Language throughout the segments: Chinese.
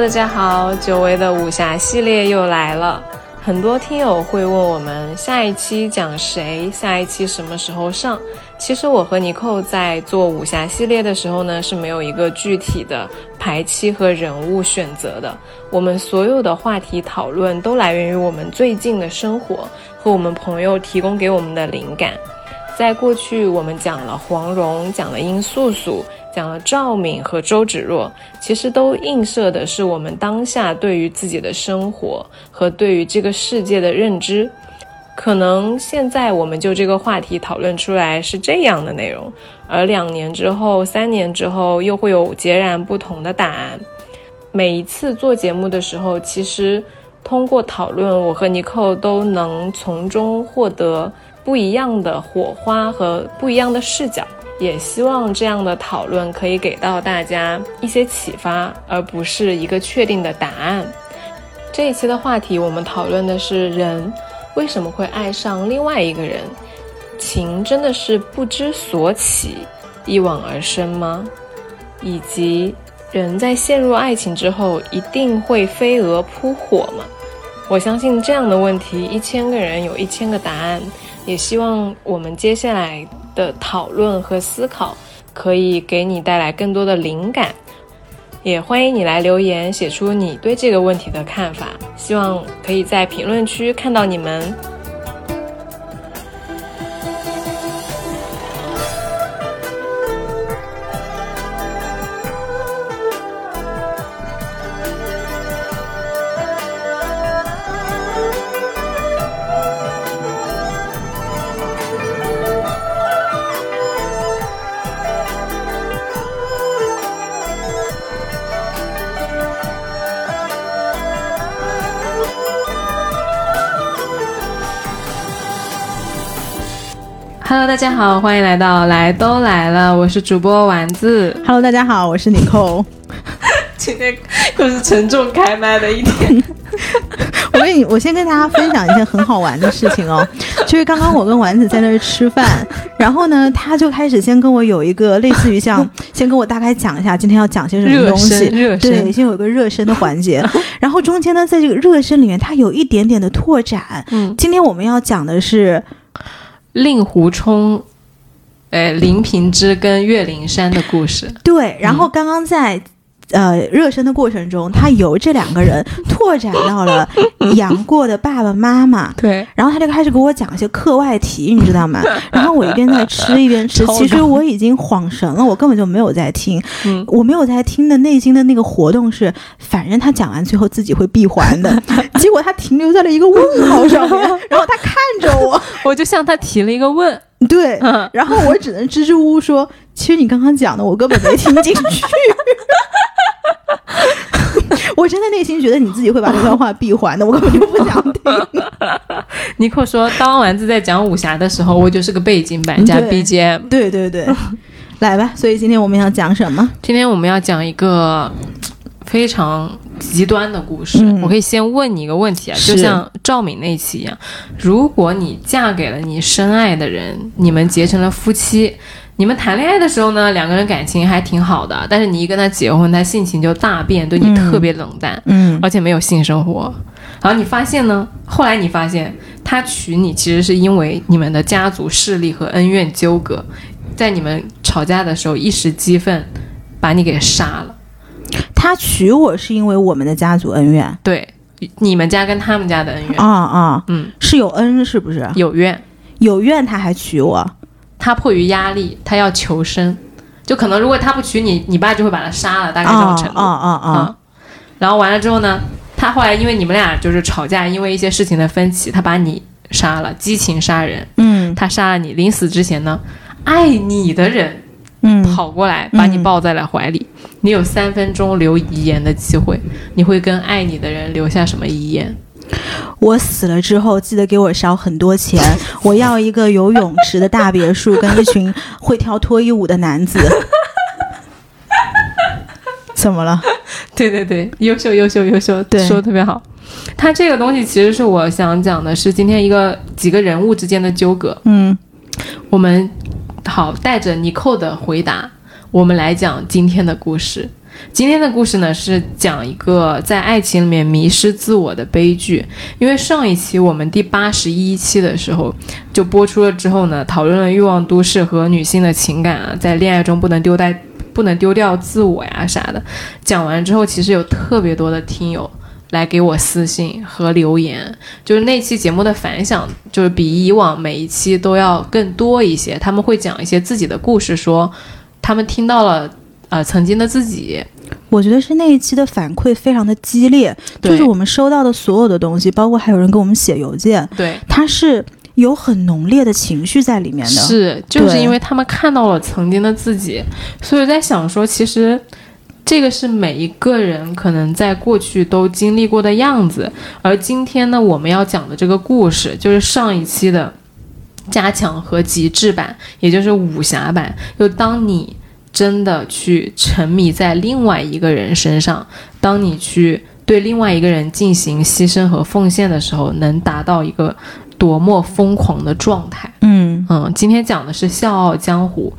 大家好，久违的武侠系列又来了。很多听友会问我们下一期讲谁，下一期什么时候上。其实我和尼寇在做武侠系列的时候呢，是没有一个具体的排期和人物选择的。我们所有的话题讨论都来源于我们最近的生活和我们朋友提供给我们的灵感。在过去，我们讲了黄蓉，讲了殷素素。讲了赵敏和周芷若，其实都映射的是我们当下对于自己的生活和对于这个世界的认知。可能现在我们就这个话题讨论出来是这样的内容，而两年之后、三年之后又会有截然不同的答案。每一次做节目的时候，其实通过讨论，我和尼寇都能从中获得不一样的火花和不一样的视角。也希望这样的讨论可以给到大家一些启发，而不是一个确定的答案。这一期的话题，我们讨论的是人为什么会爱上另外一个人？情真的是不知所起，一往而深吗？以及人在陷入爱情之后，一定会飞蛾扑火吗？我相信这样的问题，一千个人有一千个答案。也希望我们接下来的讨论和思考可以给你带来更多的灵感，也欢迎你来留言，写出你对这个问题的看法。希望可以在评论区看到你们。大家好，欢迎来到来都来了，我是主播丸子。Hello，大家好，我是妮蔻。今天又是沉重开麦的一天。我跟你，我先跟大家分享一件很好玩的事情哦，就是刚刚我跟丸子在那儿吃饭，然后呢，他就开始先跟我有一个类似于像，先跟我大概讲一下今天要讲些什么东西，热身，对，先有一个热身的环节，然后中间呢，在这个热身里面，它有一点点的拓展。嗯，今天我们要讲的是。令狐冲，呃，林平之跟岳灵珊的故事。对，然后刚刚在。呃，热身的过程中，他由这两个人拓展到了 杨过的爸爸妈妈。对，然后他就开始给我讲一些课外题，你知道吗？然后我一边在吃一边吃，其实我已经恍神了，我根本就没有在听。我没有在听的内心的那个活动是，反正他讲完最后自己会闭环的。结果他停留在了一个问号上面，然后他看着我，我就向他提了一个问。对，然后我只能支支吾吾说，其实你刚刚讲的我根本没听进去。我真的内心觉得你自己会把这段话闭环的，我根本就不想听。尼克说，当丸子在讲武侠的时候，我就是个背景板加 BGM。对对对，来吧。所以今天我们要讲什么？今天我们要讲一个非常极端的故事。我可以先问你一个问题啊，就像赵敏那期一样，如果你嫁给了你深爱的人，你们结成了夫妻。你们谈恋爱的时候呢，两个人感情还挺好的，但是你一跟他结婚，他性情就大变，对你特别冷淡，嗯，而且没有性生活。然后你发现呢，后来你发现他娶你其实是因为你们的家族势力和恩怨纠葛，在你们吵架的时候一时激愤，把你给杀了。他娶我是因为我们的家族恩怨，对，你们家跟他们家的恩怨啊啊，嗯，是有恩是不是？有怨，有怨他还娶我。他迫于压力，他要求生，就可能如果他不娶你，你爸就会把他杀了，大概这种程度。啊啊啊！然后完了之后呢，他后来因为你们俩就是吵架，因为一些事情的分歧，他把你杀了，激情杀人。嗯，他杀了你，临死之前呢，爱你的人，嗯，跑过来把你抱在了怀里，你有三分钟留遗言的机会，你会跟爱你的人留下什么遗言？我死了之后，记得给我烧很多钱。我要一个有泳池的大别墅，跟一群会跳脱衣舞的男子。怎么了？对对对，优秀优秀优秀，对，说的特别好。他这个东西其实是我想讲的，是今天一个几个人物之间的纠葛。嗯，我们好带着尼寇的回答，我们来讲今天的故事。今天的故事呢是讲一个在爱情里面迷失自我的悲剧。因为上一期我们第八十一期的时候就播出了之后呢，讨论了欲望都市和女性的情感啊，在恋爱中不能丢带不能丢掉自我呀啥的。讲完之后，其实有特别多的听友来给我私信和留言，就是那期节目的反响就是比以往每一期都要更多一些。他们会讲一些自己的故事，说他们听到了呃曾经的自己。我觉得是那一期的反馈非常的激烈，就是我们收到的所有的东西，包括还有人给我们写邮件，对，它是有很浓烈的情绪在里面的。是，就是因为他们看到了曾经的自己，所以我在想说，其实这个是每一个人可能在过去都经历过的样子，而今天呢，我们要讲的这个故事，就是上一期的加强和极致版，也就是武侠版。就当你真的去沉迷在另外一个人身上，当你去对另外一个人进行牺牲和奉献的时候，能达到一个多么疯狂的状态。嗯，嗯，今天讲的是《笑傲江湖》，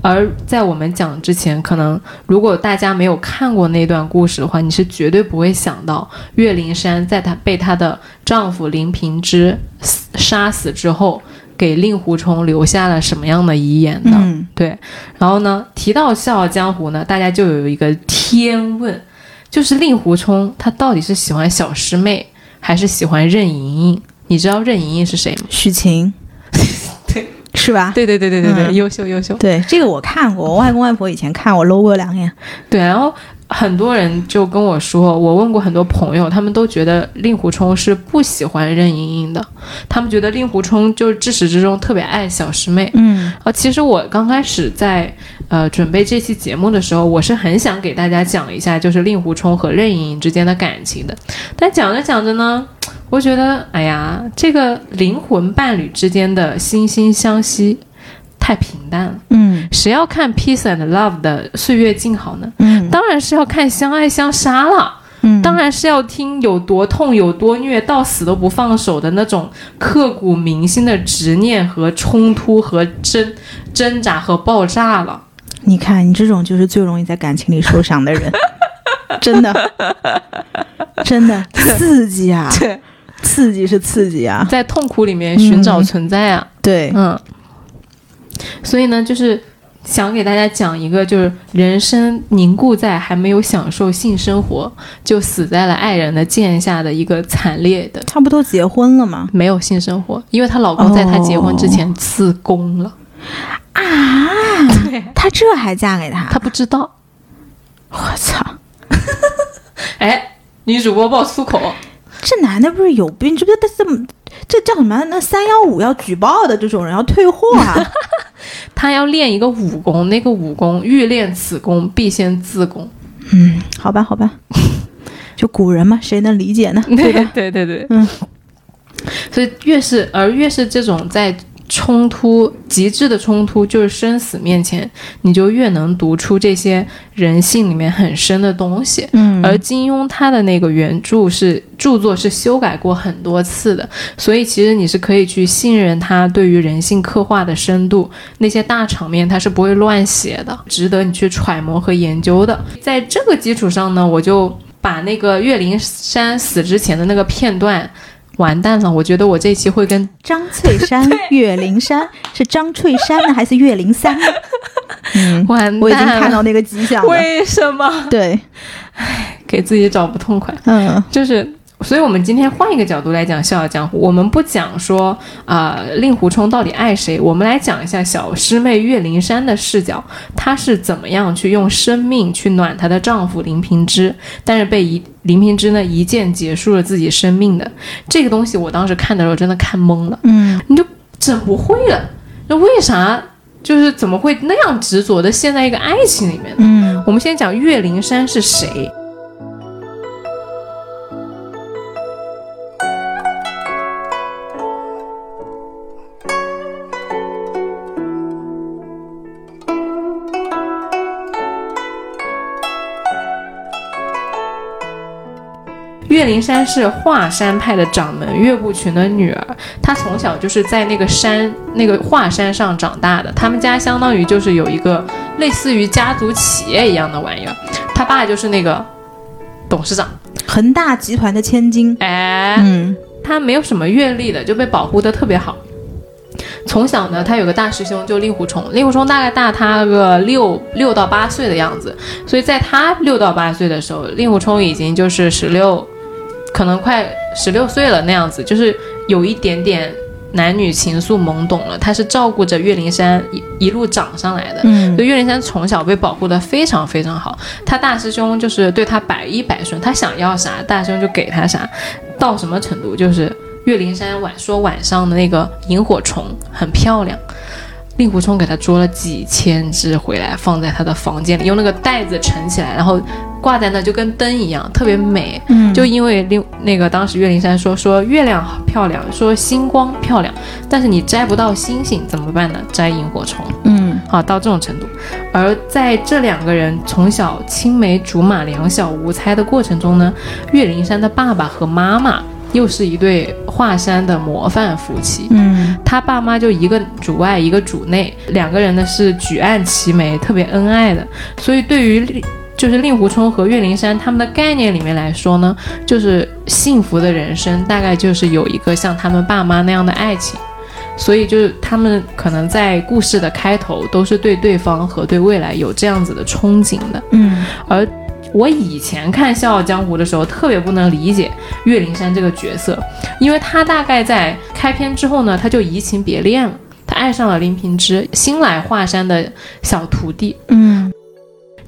而在我们讲之前，可能如果大家没有看过那段故事的话，你是绝对不会想到岳灵珊在她被她的丈夫林平之死杀死之后，给令狐冲留下了什么样的遗言呢。嗯，对，然后呢，提到《笑傲江湖》呢，大家就有一个天问，就是令狐冲他到底是喜欢小师妹还是喜欢任盈盈？你知道任盈盈是谁吗？许晴，对，是吧？对对对对对对，嗯优秀优秀。对，这个我看过，我外公外婆以前看我搂过两眼。对，然后很多人就跟我说，我问过很多朋友，他们都觉得令狐冲是不喜欢任盈盈的，他们觉得令狐冲就是至始至终特别爱小师妹。嗯。啊，其实我刚开始在呃准备这期节目的时候，我是很想给大家讲一下就是令狐冲和任盈盈之间的感情的，但讲着讲着呢，我觉得哎呀，这个灵魂伴侣之间的惺惺相惜太平淡了，嗯谁要看 peace and love 的岁月静好呢？嗯当然是要看相爱相杀了。嗯，当然是要听有多痛、有多虐，到死都不放手的那种刻骨铭心的执念和冲突和挣挣扎和爆炸了。你看，你这种就是最容易在感情里受伤的人，真的，真的刺激啊！对，刺激是刺激啊！在痛苦里面寻找存在啊。对，嗯，所以呢，就是想给大家讲一个，就是人生凝固在还没有享受性生活，就死在了爱人的剑下的一个惨烈的。差不多结婚了吗？没有性生活，因为她老公在她结婚之前自宫了。啊，对，她这还嫁给他？她不知道。我操！哎，女主播爆粗口，这男的不是有病？这不这怎么这叫什么？那三幺五要举报的这种人要退货啊！他要练一个武功，那个武功欲练此功，必先自宫。嗯，好吧，好吧，就古人嘛，谁能理解呢？对吧？对对对，嗯。所以越是而越是这种在冲突极致的冲突，就是生死面前，你就越能读出这些人性里面很深的东西。嗯而金庸他的那个原著是著作是修改过很多次的，所以其实你是可以去信任他对于人性刻画的深度，那些大场面他是不会乱写的，值得你去揣摩和研究的。在这个基础上呢，我就把那个岳灵珊死之前的那个片段。完蛋了！我觉得我这期会跟张翠山、岳灵珊是张翠山呢，还是岳灵珊呢？嗯，完蛋，我已经看到那个迹象了。为什么对，唉给自己找不痛快？嗯就是，所以我们今天换一个角度来讲《笑傲江湖》，我们不讲说啊、令狐冲到底爱谁，我们来讲一下小师妹岳灵珊的视角，她是怎么样去用生命去暖她的丈夫林平之，但是被一林平之呢一剑结束了自己生命的这个东西，我当时看的时候真的看懵了，嗯你就整不会了，那为啥？就是怎么会那样执着的陷在一个爱情里面呢？嗯我们先讲岳灵珊是谁。岳灵珊是华山派的掌门岳不群的女儿，她从小就是在那个山那个华山上长大的。他们家相当于就是有一个类似于家族企业一样的玩意儿。她爸就是那个董事长，恒大集团的千金。哎，嗯他没有什么阅历的，就被保护的特别好。从小呢，他有个大师兄，就令狐冲。令狐冲大概大他个六六到八岁的样子，所以在他六到八岁的时候，令狐冲已经就是十六，可能快十六岁了那样子，就是有一点点男女情愫懵懂了。他是照顾着岳灵珊一一路长上来的，嗯就岳灵珊从小被保护的非常非常好，他大师兄就是对他百依百顺，他想要啥，大师兄就给他啥，到什么程度就是岳灵珊晚说晚上的那个萤火虫很漂亮。令狐冲给他捉了几千只回来，放在他的房间里，用那个袋子盛起来，然后挂在那，就跟灯一样，特别美。嗯就因为令那个当时岳灵珊说说月亮好漂亮，说星光漂亮，但是你摘不到星星怎么办呢？摘萤火虫。嗯啊，到这种程度。而在这两个人从小青梅竹马、两小无猜的过程中呢，岳灵珊的爸爸和妈妈又是一对华山的模范夫妻。嗯他爸妈就一个主外，一个主内，两个人呢是举案齐眉，特别恩爱的。所以对于令就是令狐冲和岳灵珊他们的概念里面来说呢，就是幸福的人生大概就是有一个像他们爸妈那样的爱情。所以就是他们可能在故事的开头都是对对方和对未来有这样子的憧憬的。嗯而我以前看《笑傲江湖》的时候，特别不能理解岳灵珊这个角色，因为她大概在开篇之后呢，她就移情别恋了，她爱上了林平之，新来华山的小徒弟。嗯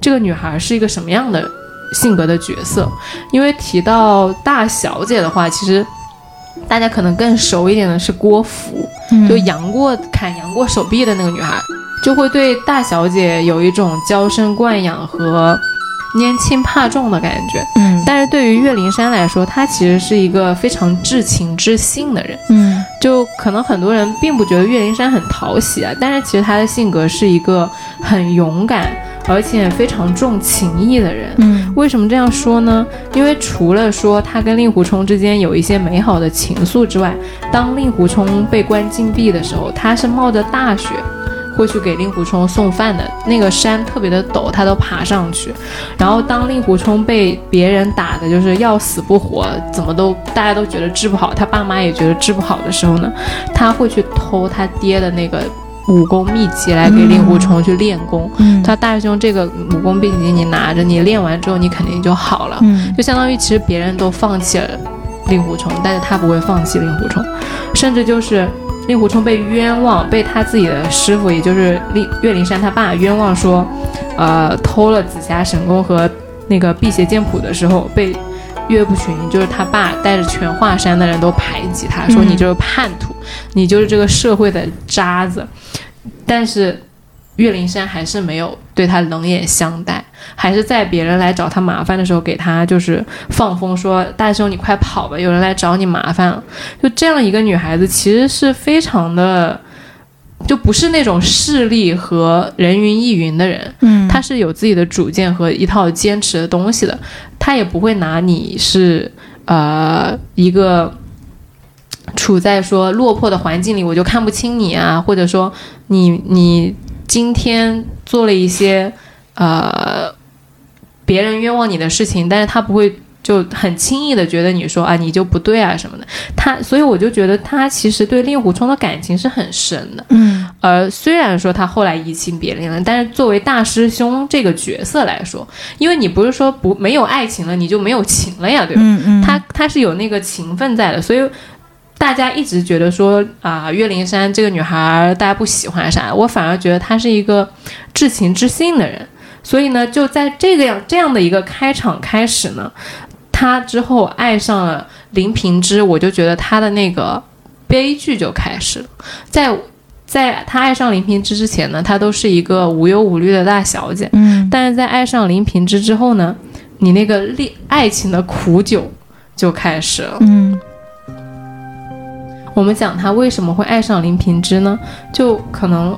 这个女孩是一个什么样的性格的角色？因为提到大小姐的话，其实大家可能更熟一点的是郭芙，嗯，就杨过砍杨过手臂的那个女孩，就会对大小姐有一种娇生惯养和拈轻怕重的感觉。嗯但是对于岳灵珊来说，她其实是一个非常至情至性的人。嗯就可能很多人并不觉得岳灵珊很讨喜啊，但是其实她的性格是一个很勇敢而且非常重情义的人。嗯为什么这样说呢？因为除了说他跟令狐冲之间有一些美好的情愫之外，当令狐冲被关禁闭的时候，他是冒着大雪会去给令狐冲送饭的。那个山特别的陡，他都爬上去。然后当令狐冲被别人打的就是要死不活，怎么都大家都觉得治不好，他爸妈也觉得治不好的时候呢，他会去偷他爹的那个武功秘籍来给令狐冲去练功。嗯他大师兄这个武功秘籍你拿着，你练完之后你肯定就好了，嗯就相当于其实别人都放弃了令狐冲，但是他不会放弃令狐冲，甚至就是令狐冲被冤枉，被他自己的师傅，也就是令岳灵珊他爸冤枉说，呃，偷了紫霞神功和那个辟邪剑谱的时候被。岳不群就是他爸带着全华山的人都排挤他，说嗯你就是叛徒，你就是这个社会的渣子。但是岳灵珊还是没有对他冷眼相待，还是在别人来找他麻烦的时候给他就是放风说：“大师兄，你快跑吧，有人来找你麻烦了。”就这样一个女孩子，其实是非常的，就不是那种势利和人云亦云的人。嗯她是有自己的主见和一套坚持的东西的，她也不会拿你是呃一个处在说落魄的环境里，我就看不清你啊，或者说你你今天做了一些呃别人冤枉你的事情，但是他不会。就很轻易的觉得你说啊你就不对啊什么的，他所以我就觉得他其实对令狐冲的感情是很深的，嗯而虽然说他后来移情别恋了，但是作为大师兄这个角色来说，因为你不是说不没有爱情了，你就没有情了呀，对吧？嗯嗯，他他是有那个情分在的，所以大家一直觉得说啊、岳灵珊这个女孩大家不喜欢啥，我反而觉得她是一个至情至性的人。所以呢，就在这个样这样的一个开场开始呢，他之后爱上了林平之，我就觉得他的那个悲剧就开始了。在在他爱上林平之之前呢，他都是一个无忧无虑的大小姐，嗯但是在爱上林平之之后呢，你那个恋爱情的苦酒就开始了。嗯我们讲他为什么会爱上林平之呢？就可能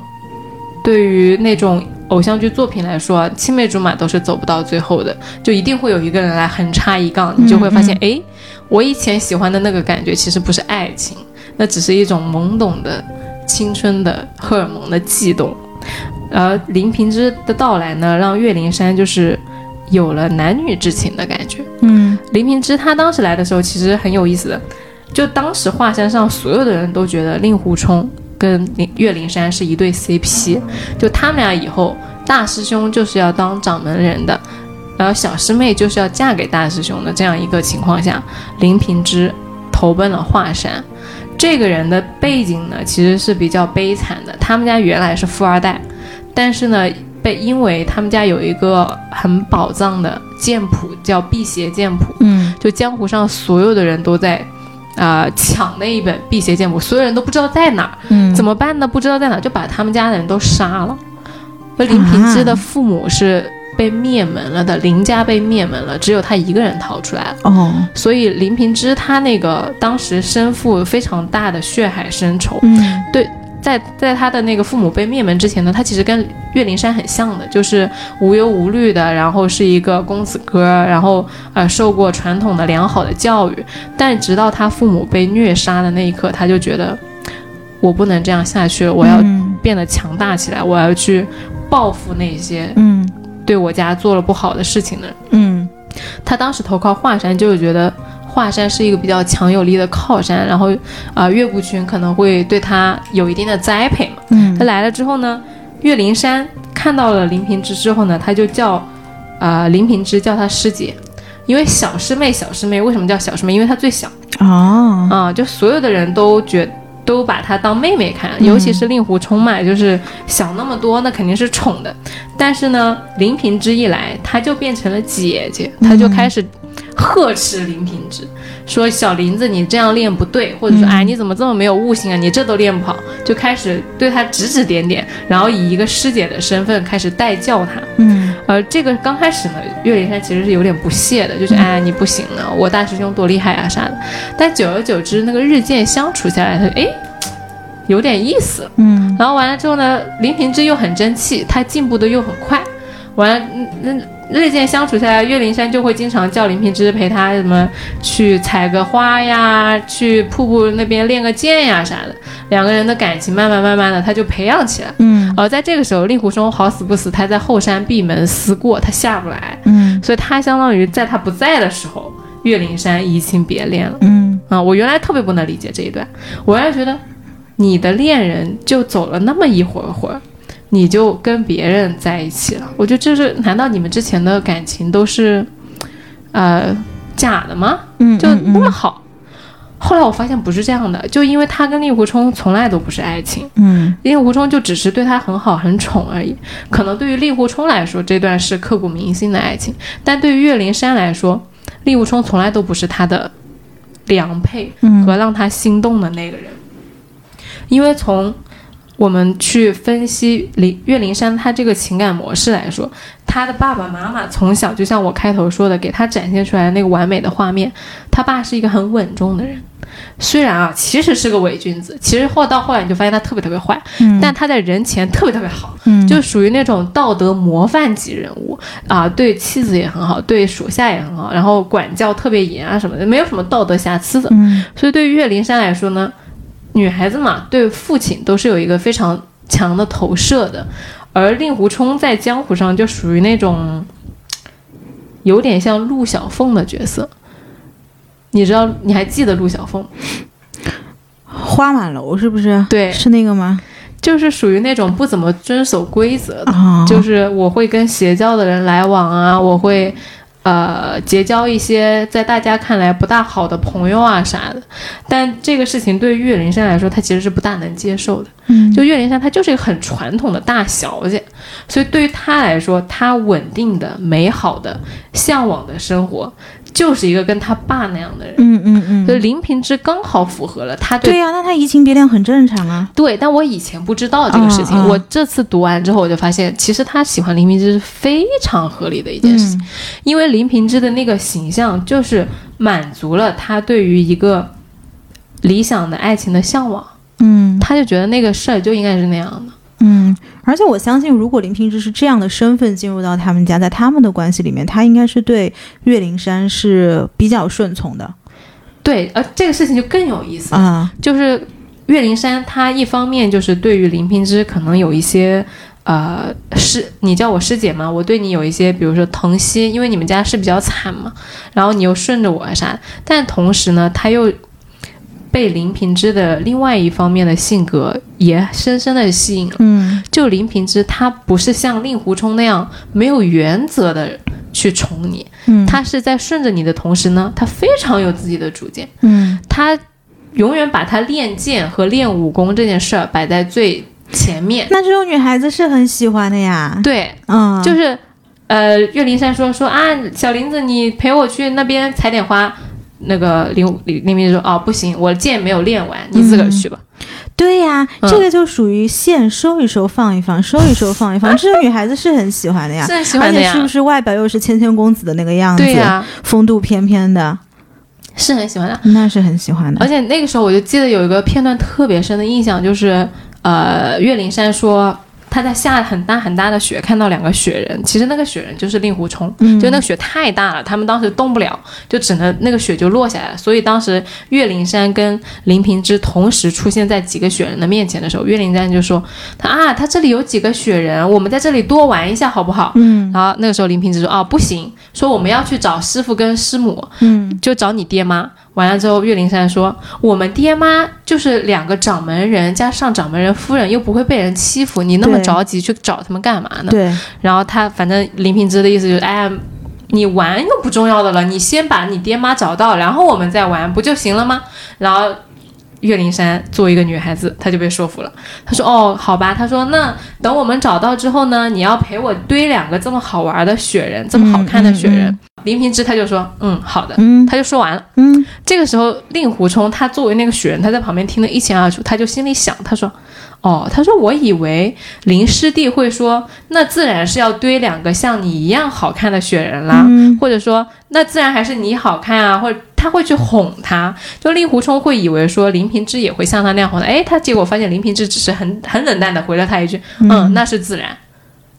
对于那种偶像剧作品来说啊，青梅竹马都是走不到最后的，就一定会有一个人来横插一杠，你就会发现，哎、我以前喜欢的那个感觉其实不是爱情，那只是一种懵懂的青春的荷尔蒙的悸动。而林平之的到来呢，让岳灵珊就是有了男女之情的感觉。嗯林平之他当时来的时候其实很有意思的，就当时华山上所有的人都觉得令狐冲跟林岳灵珊是一对 CP，就他们俩以后大师兄就是要当掌门人的，然后小师妹就是要嫁给大师兄的这样一个情况下，林平之投奔了华山。这个人的背景呢，其实是比较悲惨的。他们家原来是富二代，但是呢，被因为他们家有一个很宝藏的剑谱，叫辟邪剑谱，嗯就江湖上所有的人都在啊、抢那一本辟邪剑谱，所有人都不知道在哪儿，嗯，怎么办呢？不知道在哪儿，就把他们家的人都杀了。而林平之的父母是被灭门了的，林家被灭门了，只有他一个人逃出来了。哦，所以林平之他那个当时身负非常大的血海深仇，嗯在在他的那个父母被灭门之前呢，他其实跟岳灵珊很像的，就是无忧无虑的，然后是一个公子哥，然后呃受过传统的良好的教育，但直到他父母被虐杀的那一刻，他就觉得我不能这样下去了，我要嗯。变得强大起来，我要去报复那些嗯。对我家做了不好的事情的人。嗯。他当时投靠华山，就是觉得华山是一个比较强有力的靠山，然后啊、岳不群可能会对他有一定的栽培嘛。嗯他来了之后呢，岳灵珊看到了林平之之后呢，他就叫啊、林平之叫他师姐，因为小师妹小师妹为什么叫小师妹？因为她最小哦，啊、就所有的人都觉都把她当妹妹看，嗯尤其是令狐冲嘛，就是想那么多，那肯定是宠的。但是呢，林平之一来，她就变成了姐姐，她就开始呵斥林平之，说小林子你这样练不对，或者说嗯哎你怎么这么没有悟性啊，你这都练不好，就开始对他指指点点，然后以一个师姐的身份开始带教他。嗯而这个刚开始呢，岳灵珊其实是有点不屑的，就是哎你不行呢，我大师兄多厉害啊啥的。但久而久之，那个日渐相处下来，他哎有点意思。嗯然后完了之后呢，林平之又很争气，他进步的又很快。完了，嗯嗯，日渐相处下来，岳灵珊就会经常叫林平之陪他什么去采个花呀，去瀑布那边练个剑呀啥的。两个人的感情慢慢慢慢的，他就培养起来。嗯而在这个时候，令狐冲好死不死，他在后山闭门思过，他下不来，嗯所以他相当于在他不在的时候，岳灵珊移情别恋了。嗯啊，我原来特别不能理解这一段，我原来觉得你的恋人就走了那么一会儿会儿，你就跟别人在一起了，我觉得这是难道你们之前的感情都是呃假的吗？嗯，就那么好？后来我发现不是这样的，就因为他跟令狐冲从来都不是爱情，嗯令狐冲就只是对他很好很宠而已。可能对于令狐冲来说，这段是刻骨铭心的爱情，但对于岳灵珊来说，令狐冲从来都不是他的良配嗯和让他心动的那个人。因为从我们去分析林岳灵珊她这个情感模式来说，她的爸爸妈妈从小就像我开头说的，给她展现出来的那个完美的画面，他爸是一个很稳重的人。虽然啊，其实是个伪君子，其实后到后来你就发现他特别特别坏，嗯但他在人前特别特别好，嗯就属于那种道德模范级人物啊，对妻子也很好，对属下也很好，然后管教特别严啊什么的，没有什么道德瑕疵的。嗯所以对于岳灵珊来说呢，女孩子嘛，对父亲都是有一个非常强的投射的，而令狐冲在江湖上就属于那种有点像陆小凤的角色。你知道，你还记得陆小凤？花满楼是不是？对是那个吗？就是属于那种不怎么遵守规则的。啊，就是我会跟邪教的人来往啊，我会呃结交一些在大家看来不大好的朋友啊啥的。但这个事情对于岳灵珊来说，她其实是不大能接受的。嗯就岳灵珊，她就是一个很传统的大小姐，所以对于她来说，她稳定的、美好的、向往的生活，就是一个跟他爸那样的人。嗯嗯嗯，所以林平之刚好符合了他对对呀、那他移情别恋很正常啊。对，但我以前不知道这个事情，我这次读完之后，我就发现，其实他喜欢林平之是非常合理的一件事情，嗯因为林平之的那个形象就是满足了他对于一个理想的爱情的向往，嗯他就觉得那个事儿就应该是那样的。嗯，而且我相信，如果林平之是这样的身份进入到他们家，在他们的关系里面，他应该是对岳灵珊是比较顺从的。对，呃这个事情就更有意思了，啊。就是岳灵珊她一方面就是对于林平之可能有一些呃师，你叫我师姐嘛，我对你有一些，比如说疼惜，因为你们家是比较惨嘛，然后你又顺着我啥，但同时呢，他又被林平之的另外一方面的性格也深深的吸引了。嗯就林平之，他不是像令狐冲那样没有原则的去宠你，嗯，他是在顺着你的同时呢，他非常有自己的主见，嗯他永远把他练剑和练武功这件事儿摆在最前面。那这种女孩子是很喜欢的呀。对，嗯，就是，呃，岳灵珊说说啊，小林子，你陪我去那边采点花。那个林林林平之说哦不行，我剑没有练完，你自个儿去吧。对呀，嗯这个就属于线收一收放一放，收一收放一放，这个女孩子是很喜欢的呀。是很喜欢的呀而且是不是外表又是谦谦公子的那个样子，对呀、风度翩翩的，是很喜欢的。那是很喜欢的。而且那个时候我就记得有一个片段特别深的印象，就是呃，岳灵珊说她在下很大很大的雪，看到两个雪人，其实那个雪人就是令狐冲，嗯就那个雪太大了，他们当时动不了，就只能那个雪就落下来了。所以当时岳灵珊跟林平之同时出现在几个雪人的面前的时候，岳灵珊就说：“他啊，他这里有几个雪人，我们在这里多玩一下好不好？”嗯然后那个时候林平之说：“哦，不行，说我们要去找师傅跟师母。”嗯就找你爹妈。完了之后，岳灵珊说：“我们爹妈就是两个掌门人加上掌门人夫人，又不会被人欺负，你那么着急去找他们干嘛呢对，？”然后他反正林平之的意思就是：“哎呀，你玩又不重要的了，你先把你爹妈找到，然后我们再玩不就行了吗？”然后。岳灵珊作为一个女孩子，她就被说服了。她说：“哦，好吧。”她说：“那等我们找到之后呢，你要陪我堆两个这么好玩的雪人，这么好看的雪人。嗯林平之他就说：“嗯，好的。”嗯他就说完了。嗯这个时候，令狐冲他作为那个雪人，他在旁边听得一清二楚，他就心里想，他说：“哦，他说我以为林师弟会说，那自然是要堆两个像你一样好看的雪人啦，嗯或者说那自然还是你好看啊，或者他会去哄他，就令狐冲会以为说林平之也会像他那样哄他，哎，他结果发现林平之只是很很冷淡的回了他一句，嗯，那是自然。”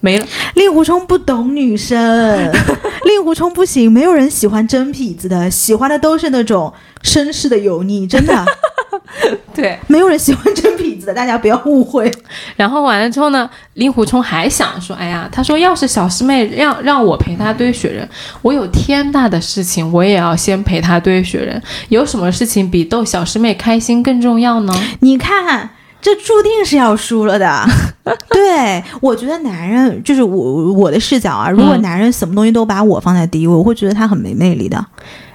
没了，令狐冲不懂女生，令狐冲不行，没有人喜欢真痞子的，喜欢的都是那种绅士的油腻，真的 对，没有人喜欢真痞子的，大家不要误会。然后完了之后呢，令狐冲还想说，哎呀，他说要是小师妹让让我陪她堆雪人，我有天大的事情，我也要先陪她堆雪人。有什么事情比逗小师妹开心更重要呢？你看，这注定是要输了的。对，我觉得男人就是我我的视角啊，如果嗯男人什么东西都把我放在第一位，我会觉得他很没魅力的。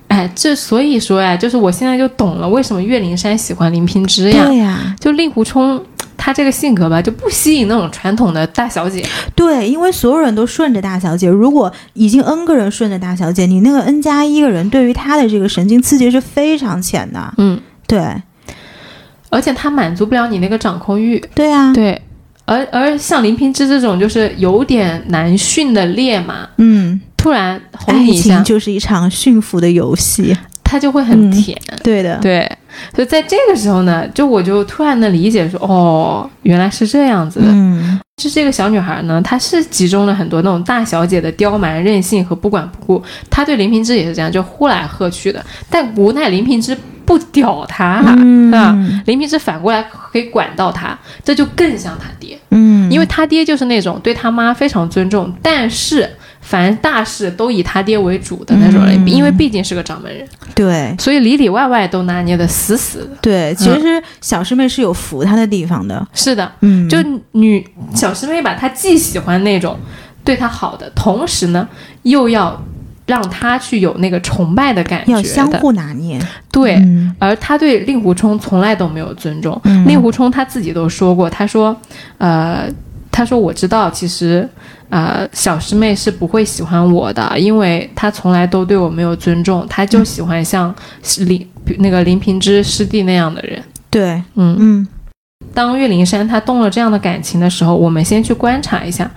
哎，这所以说呀，就是我现在就懂了为什么岳灵珊喜欢林平之呀。对呀、就令狐冲他这个性格吧，就不吸引那种传统的大小姐。对，因为所有人都顺着大小姐，如果已经 n 个人顺着大小姐，你那个 n 加一个人对于他的这个神经刺激是非常浅的。嗯，对，而且他满足不了你那个掌控欲。对啊，对，而而像林平之这种就是有点难驯的烈马，嗯，突然哄爱你一下情，就是一场驯服的游戏。他就会很嗯甜。对的，对，所以在这个时候呢，就我就突然的理解说，哦，原来是这样子的。嗯，是这个小女孩呢，她是集中了很多那种大小姐的刁蛮、任性和不管不顾。她对林平之也是这样，就呼来喝去的。但无奈林平之不屌她，嗯啊，林平之反过来可以管到她，这就更像他爹。嗯，因为他爹就是那种对他妈非常尊重，但是凡大事都以他爹为主的那种人，嗯因为毕竟是个掌门人，对所以里里外外都拿捏的死死的。对，其实小师妹是有服他的地方的。是的，嗯，就女小师妹吧，她既喜欢那种对她好的，同时呢又要让她去有那个崇拜的感觉的，要相互拿捏。对。嗯而他对令狐冲从来都没有尊重，嗯令狐冲他自己都说过，他说，呃，他说我知道，其实，呃，小师妹是不会喜欢我的，因为她从来都对我没有尊重，她就喜欢像林那个林平之师弟那样的人。对，嗯，嗯当岳灵珊她动了这样的感情的时候，我们先去观察一下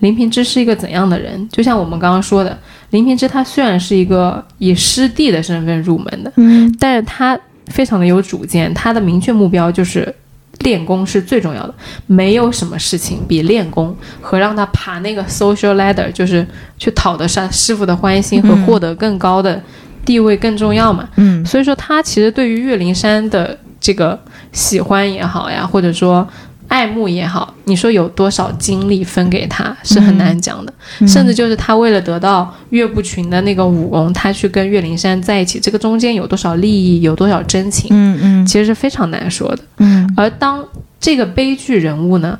林平之是一个怎样的人。就像我们刚刚说的，林平之他虽然是一个以师弟的身份入门的，嗯但是他非常的有主见，他的明确目标就是练功是最重要的，没有什么事情比练功和让他爬那个 social ladder，就是去讨得上师傅的欢心和嗯获得更高的地位更重要嘛。嗯所以说，他其实对于岳灵珊的这个喜欢也好呀，或者说爱慕也好，你说有多少精力分给他是很难讲的，甚至就是他为了得到岳不群的那个武功，他去跟岳灵珊在一起，这个中间有多少利益，有多少真情，嗯嗯。其实是非常难说的。嗯。而当这个悲剧人物呢，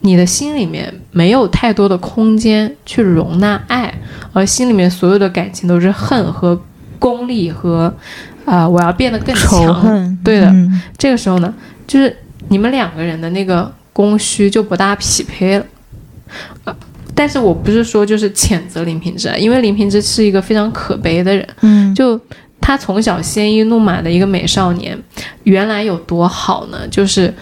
你的心里面没有太多的空间去容纳爱，而心里面所有的感情都是恨和功利和，啊、我要变得更仇强。恨，对的。嗯。这个时候呢，就是你们两个人的那个供需就不大匹配了。呃，但是我不是说就是谴责林平之啊，因为林平之是一个非常可悲的人。嗯就他从小鲜衣怒马的一个美少年，原来有多好呢？就是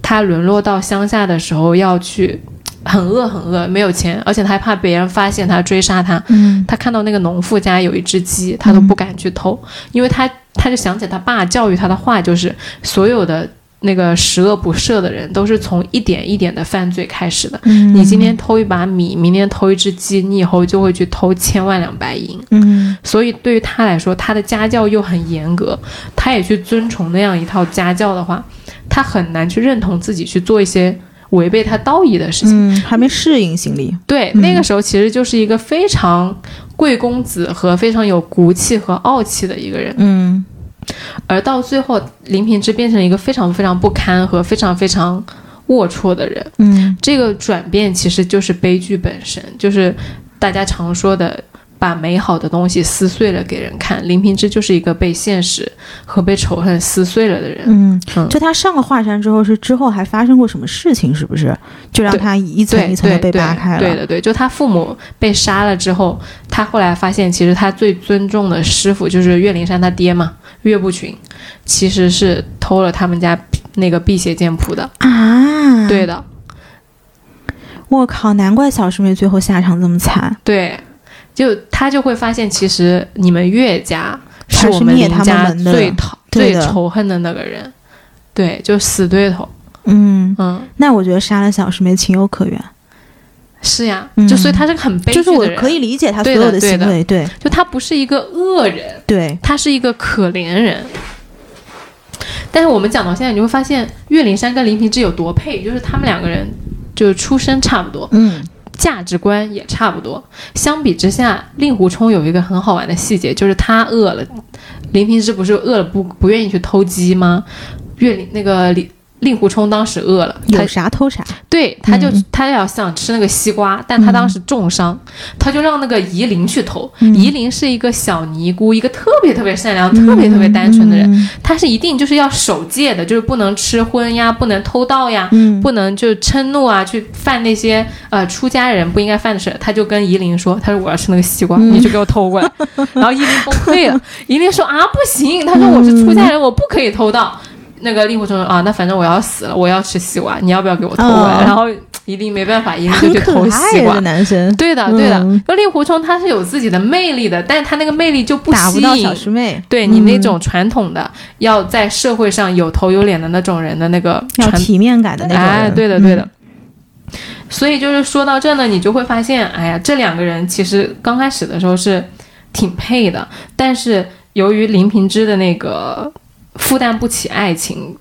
他沦落到乡下的时候，要去很饿很饿，没有钱，而且他还怕别人发现他追杀他。嗯他看到那个农妇家有一只鸡，他都不敢去偷，因为他他就想起他爸教育他的话，就是所有的那个十恶不赦的人，都是从一点一点的犯罪开始的。嗯，你今天偷一把米，明天偷一只鸡，你以后就会去偷千万两白银。嗯所以对于他来说，他的家教又很严格，他也去遵从那样一套家教的话，他很难去认同自己去做一些违背他道义的事情。嗯，还没适应心理，对，嗯那个时候其实就是一个非常贵公子和非常有骨气和傲气的一个人，嗯而到最后，林平之变成一个非常非常不堪和非常非常龌龊的人。嗯这个转变其实就是悲剧本身，就是大家常说的把美好的东西撕碎了给人看。林平之就是一个被现实和被仇恨撕碎了的人。嗯嗯，就他上了华山之后，是之后还发生过什么事情？是不是就让他一层一层的被扒开了？对的对，就他父母被杀了之后，他后来发现，其实他最尊重的师傅就是岳灵珊他爹嘛，岳不群，其实是偷了他们家那个辟邪剑谱的。啊，对，的，我靠，难怪小师妹最后下场这么惨。对，就他就会发现，其实你们岳家是是我们灭他们林家最讨最仇恨的那个人，对，就死对头。嗯，嗯，那我觉得杀了小师妹情有可原，是呀，嗯。就所以他是个很悲剧的人，就是我可以理解他所有的行为，对就他不是一个恶人，对，他是一个可怜人。但是我们讲到现在，你会发现岳灵珊跟林平之有多配，就是他们两个人就是出身差不多，嗯价值观也差不多。相比之下，令狐冲有一个很好玩的细节，就是他饿了，林平之不是饿了不不愿意去偷鸡吗？岳林那个李令狐冲当时饿了，他有啥偷啥，对，他就、嗯他要想吃那个西瓜，但他当时重伤，他就让那个夷陵去偷。嗯夷陵是一个小尼姑，一个特别特别善良、特别特别单纯的人，嗯他是一定就是要守戒的，就是不能吃荤呀，不能偷盗呀。嗯不能就嗔怒啊，去犯那些呃出家人不应该犯的事。他就跟夷陵说：“他说我要吃那个西瓜，嗯你去给我偷过来。”然后夷陵崩溃了。夷陵说：“啊，不行！他说我是出家人，我不可以偷盗。”那个令狐冲说：“啊，那反正我要死了，我要吃西瓜，你要不要给我偷过来？”哦然后一定没办法，一定就去偷西瓜。男生，对的，对的。嗯那令狐冲他是有自己的魅力的，但是他那个魅力就不吸引打不到小师妹，对你那嗯种传统的、要在社会上有头有脸的那种人的那个要体面感的那种人，哎，对的，对的。嗯所以就是说到这呢，你就会发现，哎呀，这两个人其实刚开始的时候是挺配的，但是由于林平之的那个负担不起爱情，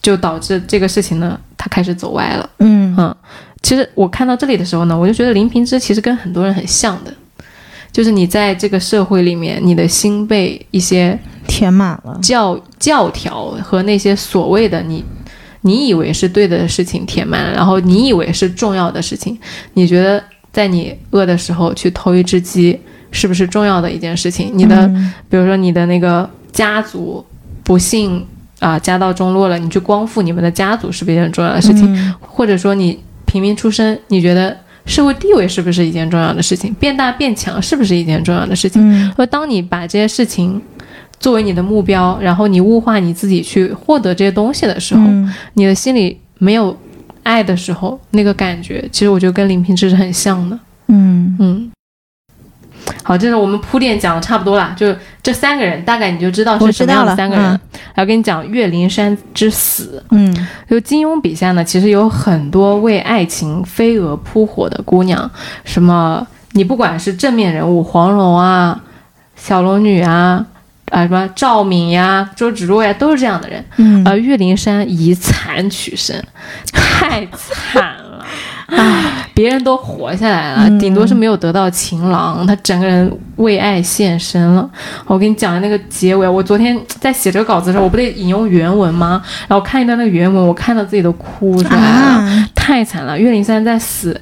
就导致这个事情呢，他开始走歪了。嗯嗯，其实我看到这里的时候呢，我就觉得林平之其实跟很多人很像的，就是你在这个社会里面，你的心被一些填满了，教教条和那些所谓的你你以为是对的事情填满了，然后你以为是重要的事情，你觉得在你饿的时候去偷一只鸡是不是重要的一件事情？你的、嗯比如说你的那个家族不幸啊、家道中落了，你去光复你们的家族是不是一件重要的事情？嗯或者说你平民出身，你觉得社会地位是不是一件重要的事情？变大变强是不是一件重要的事情？嗯而当你把这些事情作为你的目标，然后你物化你自己去获得这些东西的时候，嗯你的心里没有爱的时候，那个感觉，其实我觉得跟林平之是很像的。嗯嗯，好，这是我们铺垫讲的差不多了，就这三个人，大概你就知道是什么样的三个人。嗯。然后跟你讲岳灵珊之死，嗯。就金庸笔下呢，其实有很多为爱情飞蛾扑火的姑娘，什么你不管是正面人物黄蓉啊、小龙女啊、啊什么赵敏呀、周芷若呀，都是这样的人。嗯。而岳灵珊以惨取胜，太惨了。唉，别人都活下来了，嗯顶多是没有得到情郎，他整个人为爱献身了。我跟你讲那个结尾，我昨天在写这个稿子的时候，我不得引用原文吗？然后看一段那个原文，我看到自己都哭出来了，啊，太惨了。岳灵珊在死，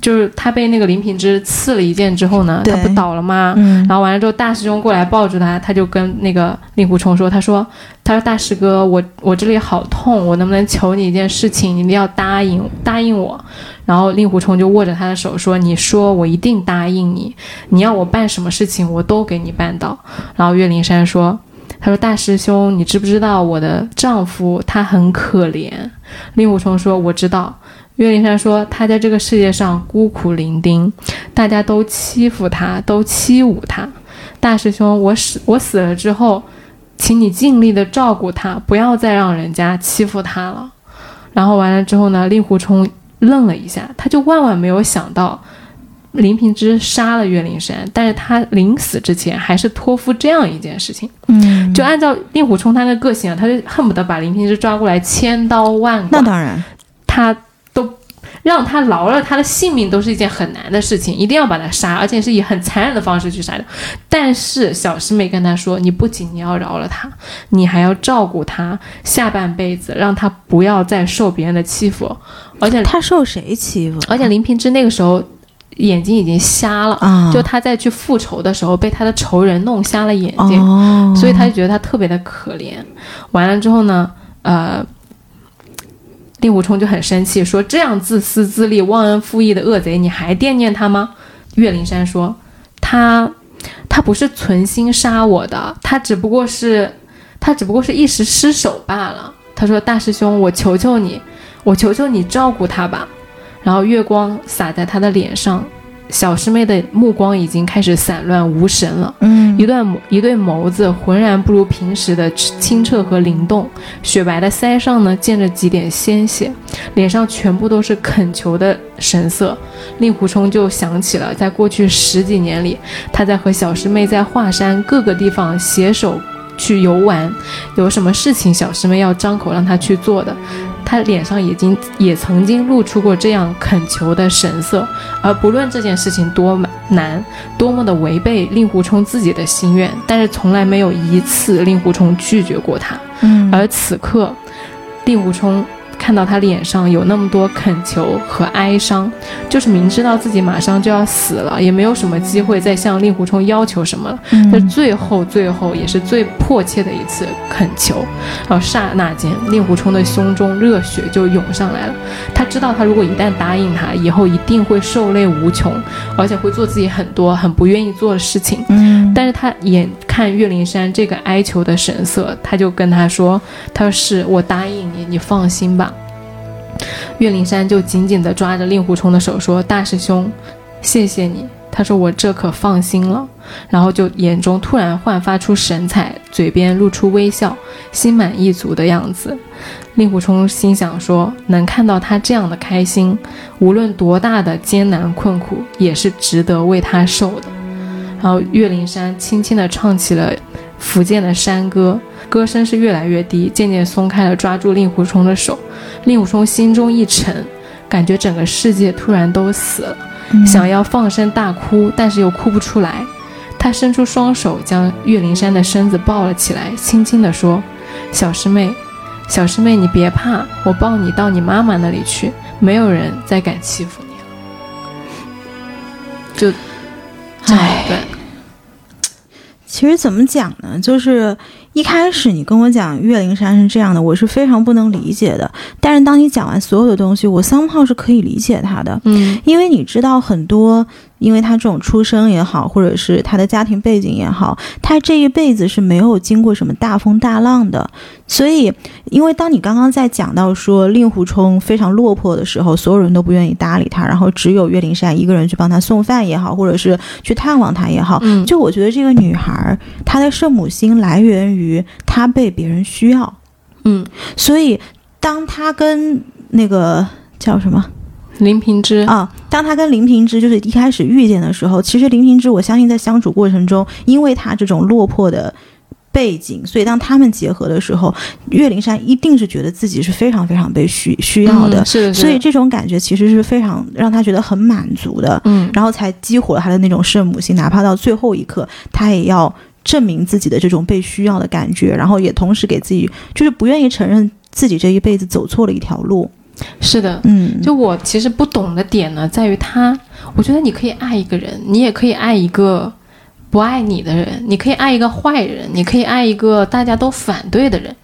就是他被那个林平之刺了一剑之后呢，对他不倒了吗？嗯然后完了之后，大师兄过来抱住他，他就跟那个令狐冲说：“他说，他说大师哥，我我这里好痛，我能不能求你一件事情？你一定要答应答应我。”然后令狐冲就握着他的手说：“你说，我一定答应你。你要我办什么事情，我都给你办到。”然后岳灵珊说：“他说大师兄，你知不知道我的丈夫他很可怜？”令狐冲说：“我知道。”岳灵珊说：“他在这个世界上孤苦伶仃，大家都欺负他，都欺侮他。大师兄，我死我死了之后，请你尽力的照顾他，不要再让人家欺负他了。”然后完了之后呢，令狐冲愣了一下，他就万万没有想到。林平之杀了岳灵珊，但是他临死之前还是托付这样一件事情。嗯，就按照令狐冲他的个性啊，他就恨不得把林平之抓过来千刀万剐。那当然，他都让他饶了他的性命都是一件很难的事情，一定要把他杀，而且是以很残忍的方式去杀掉。但是小师妹跟他说，你不仅你要饶了他，你还要照顾他下半辈子，让他不要再受别人的欺负。而且他受谁欺负？而且林平之那个时候眼睛已经瞎了，啊，就他在去复仇的时候被他的仇人弄瞎了眼睛。哦，所以他就觉得他特别的可怜。完了之后呢，呃，令狐冲就很生气，说：“这样自私自利、忘恩负义的恶贼，你还惦念他吗？”岳灵珊说：“他他不是存心杀我的，他只不过是他只不过是一时失手罢了。”他说：“大师兄，我求求你，我求求你照顾他吧。”然后月光洒在他的脸上，小师妹的目光已经开始散乱无神了。嗯一段一对眸子浑然不如平时的清澈和灵动，雪白的腮上呢溅着几点鲜血，脸上全部都是恳求的神色。令狐冲就想起了在过去十几年里，他在和小师妹在华山各个地方携手去游玩，有什么事情小师妹要张口让他去做的。他脸上已经也曾经露出过这样恳求的神色，而不论这件事情多么难，多么的违背令狐冲自己的心愿，但是从来没有一次令狐冲拒绝过他。嗯，而此刻，令狐冲看到他脸上有那么多恳求和哀伤，就是明知道自己马上就要死了，也没有什么机会再向令狐冲要求什么了。嗯这最后最后也是最迫切的一次恳求，然后刹那间，令狐冲的胸中热血就涌上来了。他知道，他如果一旦答应他，以后一定会受累无穷，而且会做自己很多很不愿意做的事情。嗯，但是他眼看岳灵珊这个哀求的神色，他就跟他说：“他说是我答应你，你放心吧。”岳灵珊就紧紧地抓着令狐冲的手说：“大师兄，谢谢你。”他说：“我这可放心了。”然后就眼中突然焕发出神采，嘴边露出微笑，心满意足的样子。令狐冲心想说：“能看到他这样的开心，无论多大的艰难困苦，也是值得为他受的。”然后岳灵珊轻轻地唱起了福建的山歌，歌声是越来越低，渐渐松开了抓住令狐冲的手。令狐冲心中一沉，感觉整个世界突然都死了，嗯想要放声大哭，但是又哭不出来。他伸出双手将岳灵珊的身子抱了起来，轻轻地说：“小师妹，小师妹，你别怕，我抱你到你妈妈那里去，没有人再敢欺负你了。”就这么唉一段。其实怎么讲呢？就是一开始你跟我讲岳灵珊是这样的，我是非常不能理解的。但是当你讲完所有的东西，我 somehow 是可以理解他的，嗯因为你知道很多，因为他这种出生也好，或者是他的家庭背景也好，他这一辈子是没有经过什么大风大浪的。所以，因为当你刚刚在讲到说令狐冲非常落魄的时候，所有人都不愿意搭理他，然后只有岳灵珊一个人去帮他送饭也好，或者是去探望他也好，嗯，就我觉得这个女孩儿她的圣母心来源于她被别人需要，嗯，所以当她跟那个叫什么林平之，啊，当他跟林平之就是一开始遇见的时候，其实林平之我相信在相处过程中，因为他这种落魄的。背景，所以当他们结合的时候，岳灵珊一定是觉得自己是非常非常被需需要的，是的，所以这种感觉其实是非常让他觉得很满足的，嗯，然后才激活了他的那种圣母心，哪怕到最后一刻，他也要证明自己的这种被需要的感觉，然后也同时给自己就是不愿意承认自己这一辈子走错了一条路。是的，嗯，就我其实不懂的点呢，在于他，我觉得你可以爱一个人，你也可以爱一个。不爱你的人，你可以爱一个坏人，你可以爱一个大家都反对的人，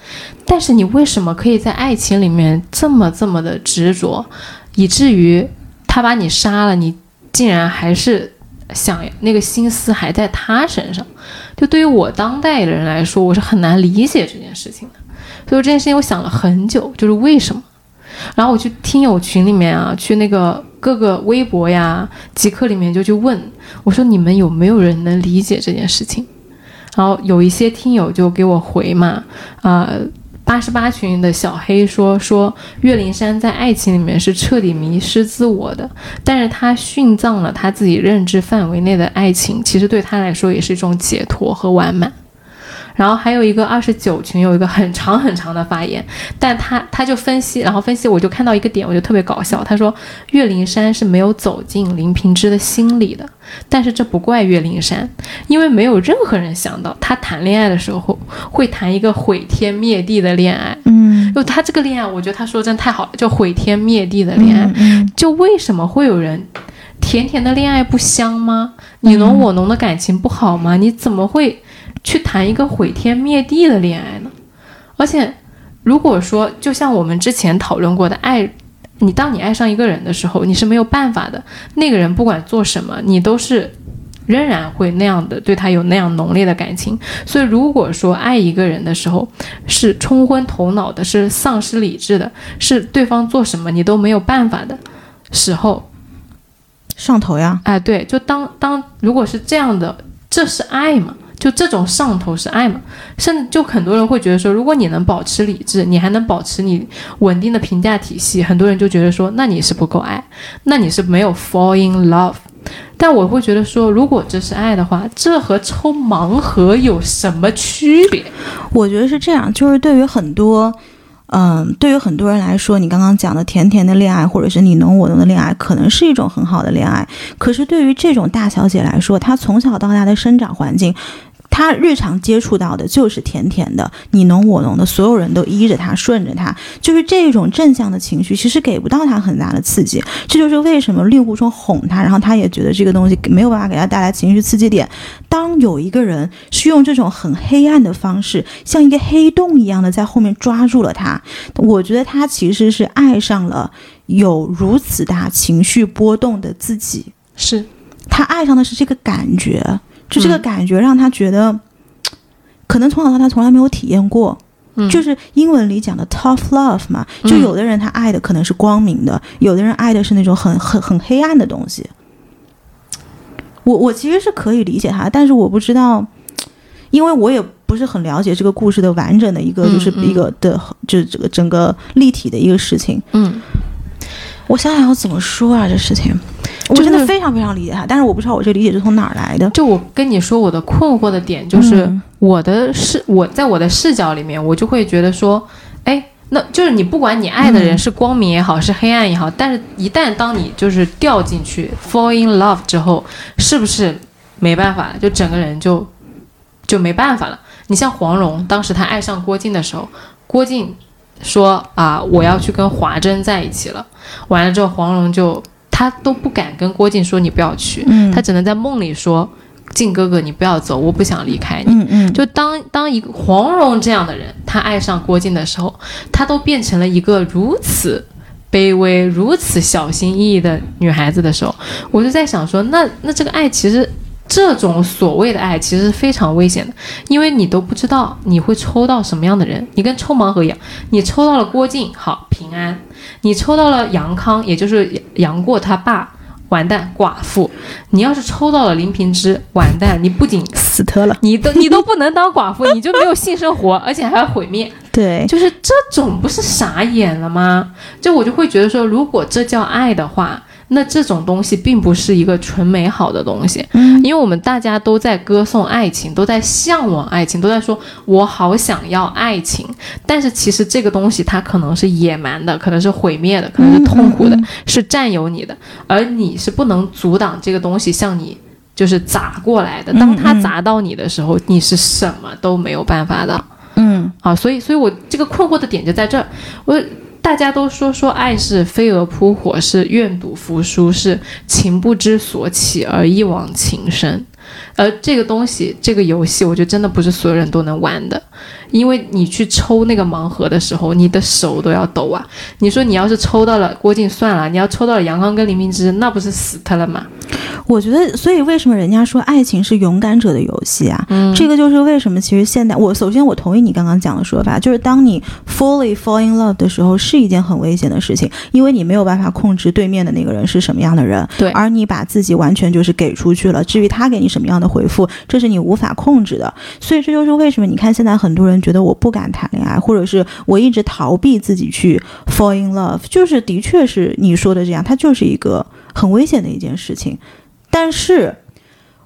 但是你为什么可以在爱情里面这么这么的执着，以至于他把你杀了，你竟然还是想那个心思还在他身上？就对于我当代的人来说，我是很难理解这件事情的。所以这件事情我想了很久，就是为什么？然后我去听友群里面啊，去那个。各个微博呀、极客里面就去问我说：“你们有没有人能理解这件事情？”然后有一些听友就给我回嘛，啊，八十八群的小黑说说岳灵珊在爱情里面是彻底迷失自我的，但是他殉葬了他自己认知范围内的爱情，其实对他来说也是一种解脱和完满。然后还有一个二十九群有一个很长很长的发言，但他他就分析，然后分析我就看到一个点，我就特别搞笑。他说岳灵珊是没有走进林平之的心里的，但是这不怪岳灵珊，因为没有任何人想到他谈恋爱的时候会谈一个毁天灭地的恋爱。嗯，就他这个恋爱，我觉得他说真太好了，就毁天灭地的恋爱。就为什么会有人甜甜的恋爱不香吗？你侬我侬的感情不好吗？你怎么会？去谈一个毁天灭地的恋爱呢？而且，如果说就像我们之前讨论过的，爱你，当你爱上一个人的时候，你是没有办法的。那个人不管做什么，你都是仍然会那样的对他有那样浓烈的感情。所以，如果说爱一个人的时候是冲昏头脑的，是丧失理智的，是对方做什么你都没有办法的时候，上头呀！哎，对，就当当如果是这样的，这是爱吗？就这种上头是爱嘛？甚至就很多人会觉得说，如果你能保持理智，你还能保持你稳定的评价体系，很多人就觉得说，那你是不够爱，那你是没有 fall in love。但我会觉得说，如果这是爱的话，这和抽盲盒有什么区别？我觉得是这样，就是对于很多。嗯，对于很多人来说，你刚刚讲的甜甜的恋爱，或者是你侬我侬的恋爱，可能是一种很好的恋爱。可是对于这种大小姐来说，她从小到大的生长环境。他日常接触到的就是甜甜的，你侬我侬的，所有人都依着他，顺着他，就是这种正向的情绪，其实给不到他很大的刺激。这就是为什么令狐冲哄他，然后他也觉得这个东西没有办法给他带来情绪刺激点。当有一个人是用这种很黑暗的方式，像一个黑洞一样的在后面抓住了他，我觉得他其实是爱上了有如此大情绪波动的自己，是他爱上的是这个感觉。就这个感觉让他觉得，可能从小到大从来没有体验过，就是英文里讲的 tough love 嘛。就有的人他爱的可能是光明的，有的人爱的是那种很很很黑暗的东西。我我其实是可以理解他，但是我不知道，因为我也不是很了解这个故事的完整的一个，就是一个的，就是这个整个立体的一个事情。嗯，我想想要怎么说啊，这事情。我真的非常非常理解他，但是我不知道我这理解是从哪儿来的。就我跟你说，我的困惑的点就是我的视我在我的视角里面，我就会觉得说，哎，那就是你不管你爱的人是光明也好，是黑暗也好，但是一旦当你就是掉进去 fall in love 之后，是不是没办法了？就整个人就就没办法了。你像黄蓉，当时她爱上郭靖的时候，郭靖说啊，我要去跟华筝在一起了。完了之后，黄蓉就。她都不敢跟郭靖说你不要去，她只能在梦里说：“靖哥哥，你不要走，我不想离开你。”嗯嗯，就当当一个黄蓉这样的人，她爱上郭靖的时候，她都变成了一个如此卑微、如此小心翼翼的女孩子的时候，我就在想说，那那这个爱其实。这种所谓的爱其实是非常危险的，因为你都不知道你会抽到什么样的人，你跟抽盲盒一样，你抽到了郭靖，好平安；你抽到了杨康，也就是杨过他爸，完蛋寡妇；你要是抽到了林平之，完蛋，你不仅死特了，你都你都不能当寡妇，你就没有性生活，而且还要毁灭。对，就是这种不是傻眼了吗？就我就会觉得说，如果这叫爱的话。那这种东西并不是一个纯美好的东西，嗯因为我们大家都在歌颂爱情，都在向往爱情，都在说我好想要爱情，但是其实这个东西它可能是野蛮的，可能是毁灭的，可能是痛苦的，嗯嗯是占有你的，而你是不能阻挡这个东西向你。就是砸过来的，当它砸到你的时候，你是什么都没有办法的。嗯啊，所以，所以我这个困惑的点就在这儿。我大家都说说爱是飞蛾扑火，是愿赌服输，是情不知所起而一往情深。而这个东西，这个游戏，我觉得真的不是所有人都能玩的，因为你去抽那个盲盒的时候，你的手都要抖啊。你说你要是抽到了郭靖算了，你要抽到了杨康跟林明之，那不是死他了吗？我觉得，所以为什么人家说爱情是勇敢者的游戏啊？嗯这个就是为什么其实现代，我首先我同意你刚刚讲的说法，就是当你 fully fall in love 的时候，是一件很危险的事情，因为你没有办法控制对面的那个人是什么样的人，对而你把自己完全就是给出去了，至于他给你什么样的回复，这是你无法控制的。所以这就是为什么你看现在很多人觉得我不敢谈恋爱，或者是我一直逃避自己去 fall in love，就是的确是你说的这样，它就是一个很危险的一件事情。但是，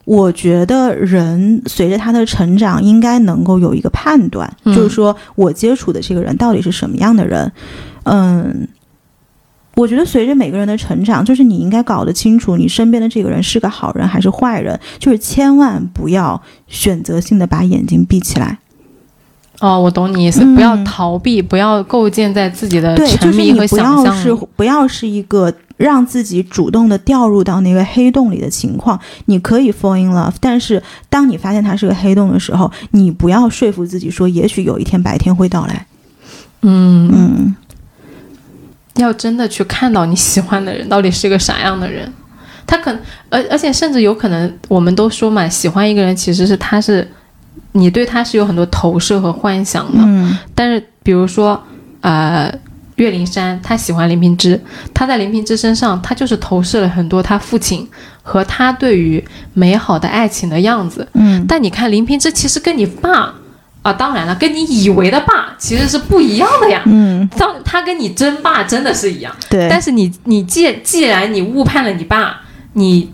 我觉得人随着他的成长，应该能够有一个判断，嗯就是说我接触的这个人到底是什么样的人。嗯，我觉得随着每个人的成长，就是你应该搞得清楚，你身边的这个人是个好人还是坏人，就是千万不要选择性的把眼睛闭起来。哦，我懂你意思，嗯不要逃避，不要构建在自己的对，沉就是你不要是。不要是一个让自己主动的掉入到那个黑洞里的情况。你可以 fall in love，但是当你发现它是个黑洞的时候，你不要说服自己说，也许有一天白天会到来。嗯嗯，要真的去看到你喜欢的人到底是个啥样的人，他可能，而而且甚至有可能，我们都说嘛，喜欢一个人其实是他是，你对他是有很多投射和幻想的。嗯但是比如说，呃，岳灵珊他喜欢林平之，他在林平之身上，他就是投射了很多他父亲和他对于美好的爱情的样子。嗯但你看林平之其实跟你爸啊，当然了，跟你以为的爸其实是不一样的呀。嗯，当他跟你真爸真的是一样，对，但是你你既既然你误判了你爸，你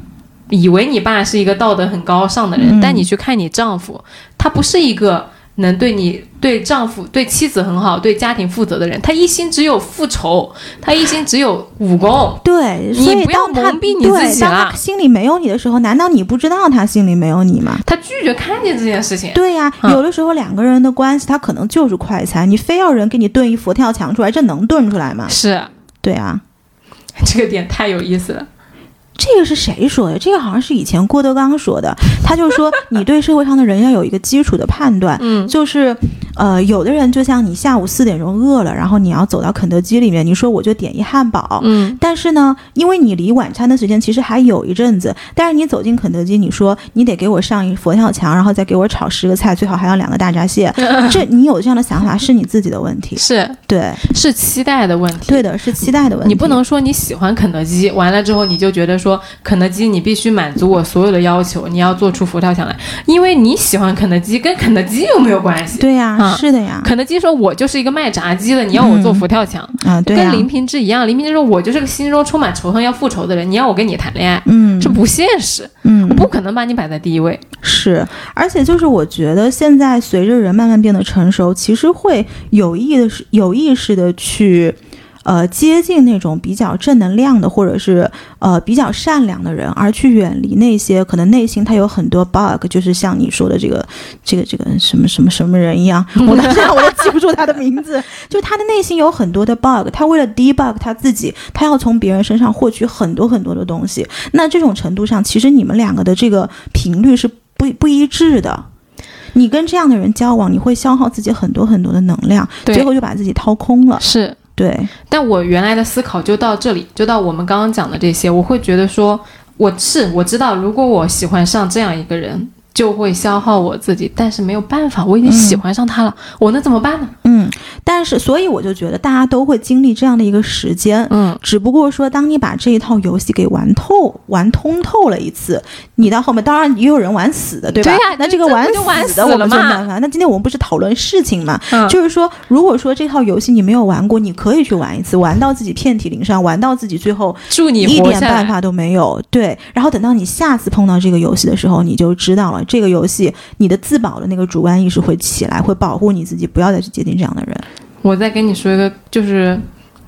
以为你爸是一个道德很高尚的人，嗯但你去看你丈夫，他不是一个能对你、对丈夫、对妻子很好、对家庭负责的人，他一心只有复仇，他一心只有武功。对，你所以不要当他蒙蔽你对自己当他了心里没有你的时候，难道你不知道他心里没有你吗？他拒绝看见这件事情。对呀、嗯有的时候两个人的关系，他可能就是快餐，你非要人给你炖一佛跳墙出来，这能炖出来吗？是对啊，这个点太有意思了。这个是谁说的？这个好像是以前郭德纲说的。他就说，你对社会上的人要有一个基础的判断，嗯就是，呃，有的人就像你下午四点钟饿了，然后你要走到肯德基里面，你说我就点一汉堡，嗯但是呢，因为你离晚餐的时间其实还有一阵子，但是你走进肯德基，你说你得给我上一佛跳墙，然后再给我炒十个菜，最好还要两个大闸蟹，这你有这样的想法是你自己的问题。是 对，是期待的问题。对的，是期待的问题。你不能说你喜欢肯德基，完了之后你就觉得说肯德基你必须满足我所有的要求，你要做出佛跳墙来，因为你喜欢肯德基，跟肯德基又没有关系。对呀、啊是的呀，肯德基说我就是一个卖炸鸡的，你要我做佛跳墙，啊，对呀、跟林平之一样。林平之说我就是个心中充满仇恨要复仇的人，你要我跟你谈恋爱，嗯，这不现实，嗯我不可能把你摆在第一位。是，而且就是我觉得现在随着人慢慢变得成熟，其实会有意的是有意识的去。呃，接近那种比较正能量的，或者是呃比较善良的人，而去远离那些可能内心他有很多 bug，就是像你说的这个这个这个什么什么什么人一样，我到现在我都记不住他的名字，就他的内心有很多的 bug，他为了 debug 他自己，他要从别人身上获取很多很多的东西。那这种程度上，其实你们两个的这个频率是不不一致的。你跟这样的人交往，你会消耗自己很多很多的能量，对最后就把自己掏空了。是，对，但我原来的思考就到这里，就到我们刚刚讲的这些，我会觉得说，我是我知道，如果我喜欢上这样一个人，就会消耗我自己，但是没有办法，我已经喜欢上他了，我能怎么办呢？嗯，但是所以我就觉得大家都会经历这样的一个时间，嗯，只不过说当你把这一套游戏给玩透、玩通透了一次，你到后面当然也有人玩死的，对吧？对呀那这个玩死死的我们没办法。那今天我们不是讨论事情嘛？嗯就是说，如果说这套游戏你没有玩过，你可以去玩一次，玩到自己遍体鳞伤，玩到自己最后祝你一。点办法都没有。对，然后等到你下次碰到这个游戏的时候，你就知道了，这个游戏你的自保的那个主观意识会起来，会保护你自己，不要再去接近这样的人。我再跟你说一个，就是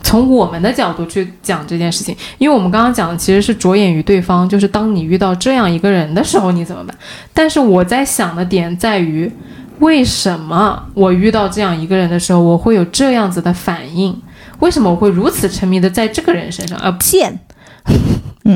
从我们的角度去讲这件事情，因为我们刚刚讲的其实是着眼于对方，就是当你遇到这样一个人的时候，你怎么办？但是我在想的点在于，为什么我遇到这样一个人的时候，我会有这样子的反应？为什么我会如此沉迷的在这个人身上，而不贱，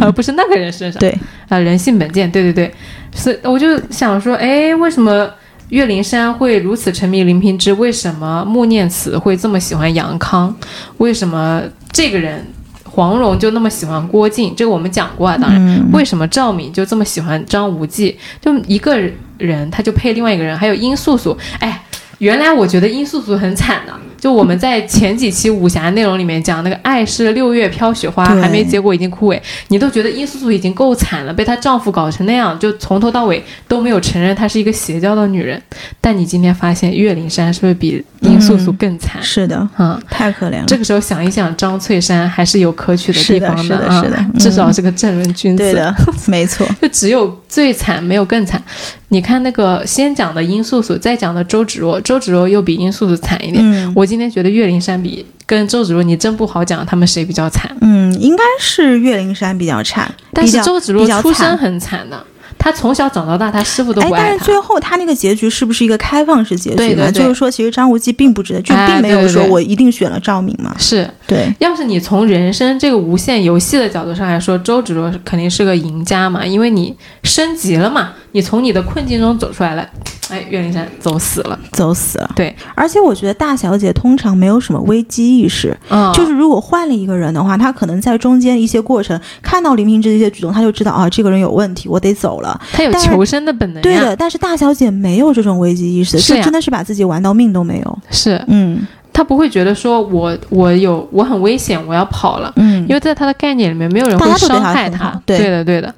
而不是那个人身上？对，啊，人性本贱，对对对，所以我就想说，哎，为什么岳灵珊会如此沉迷林平之？为什么穆念慈会这么喜欢杨康？为什么这个人黄蓉就那么喜欢郭靖？这个我们讲过啊，当然，嗯为什么赵敏就这么喜欢张无忌？就一个人他就配另外一个人，还有殷素素，哎。原来我觉得殷素素很惨的，就我们在前几期武侠内容里面讲那个爱是六月飘雪花，还没结果已经枯萎，你都觉得殷素素已经够惨了，被她丈夫搞成那样，就从头到尾都没有承认她是一个邪教的女人。但你今天发现岳灵珊是不是比殷素素更惨？是的，嗯，太可怜了。这个时候想一想，张翠山还是有可取的地方是的是的啊，是的嗯至少是个正人君子。对的，没错。就只有最惨，没有更惨。你看那个先讲的殷素素，再讲的周芷若，周芷若又比殷素素惨一点。嗯我今天觉得岳灵珊比跟周芷若，你真不好讲他们谁比较惨。嗯，应该是岳灵珊比较惨，但是周芷若出身很惨的，她从小长到大，她师傅都爱她。但是最后他那个结局是不是一个开放式结局呢？对对对就是说，其实张无忌并不值得，就哎并没有说我一定选了赵敏嘛。是，对，要是你从人生这个无限游戏的角度上来说，周芷若肯定是个赢家嘛，因为你升级了嘛，你从你的困境中走出来了。哎，岳灵珊走死了。走死了。对，而且我觉得大小姐通常没有什么危机意识，嗯，就是如果换了一个人的话，她可能在中间一些过程看到林平之的一些举动，她就知道啊，这个人有问题，我得走了。她有求生的本能。对的，但是大小姐没有这种危机意识，就真的是把自己玩到命都没有。是嗯他不会觉得说我我有我很危险，我要跑了，嗯因为在他的概念里面，没有人会伤害他。对的，对的。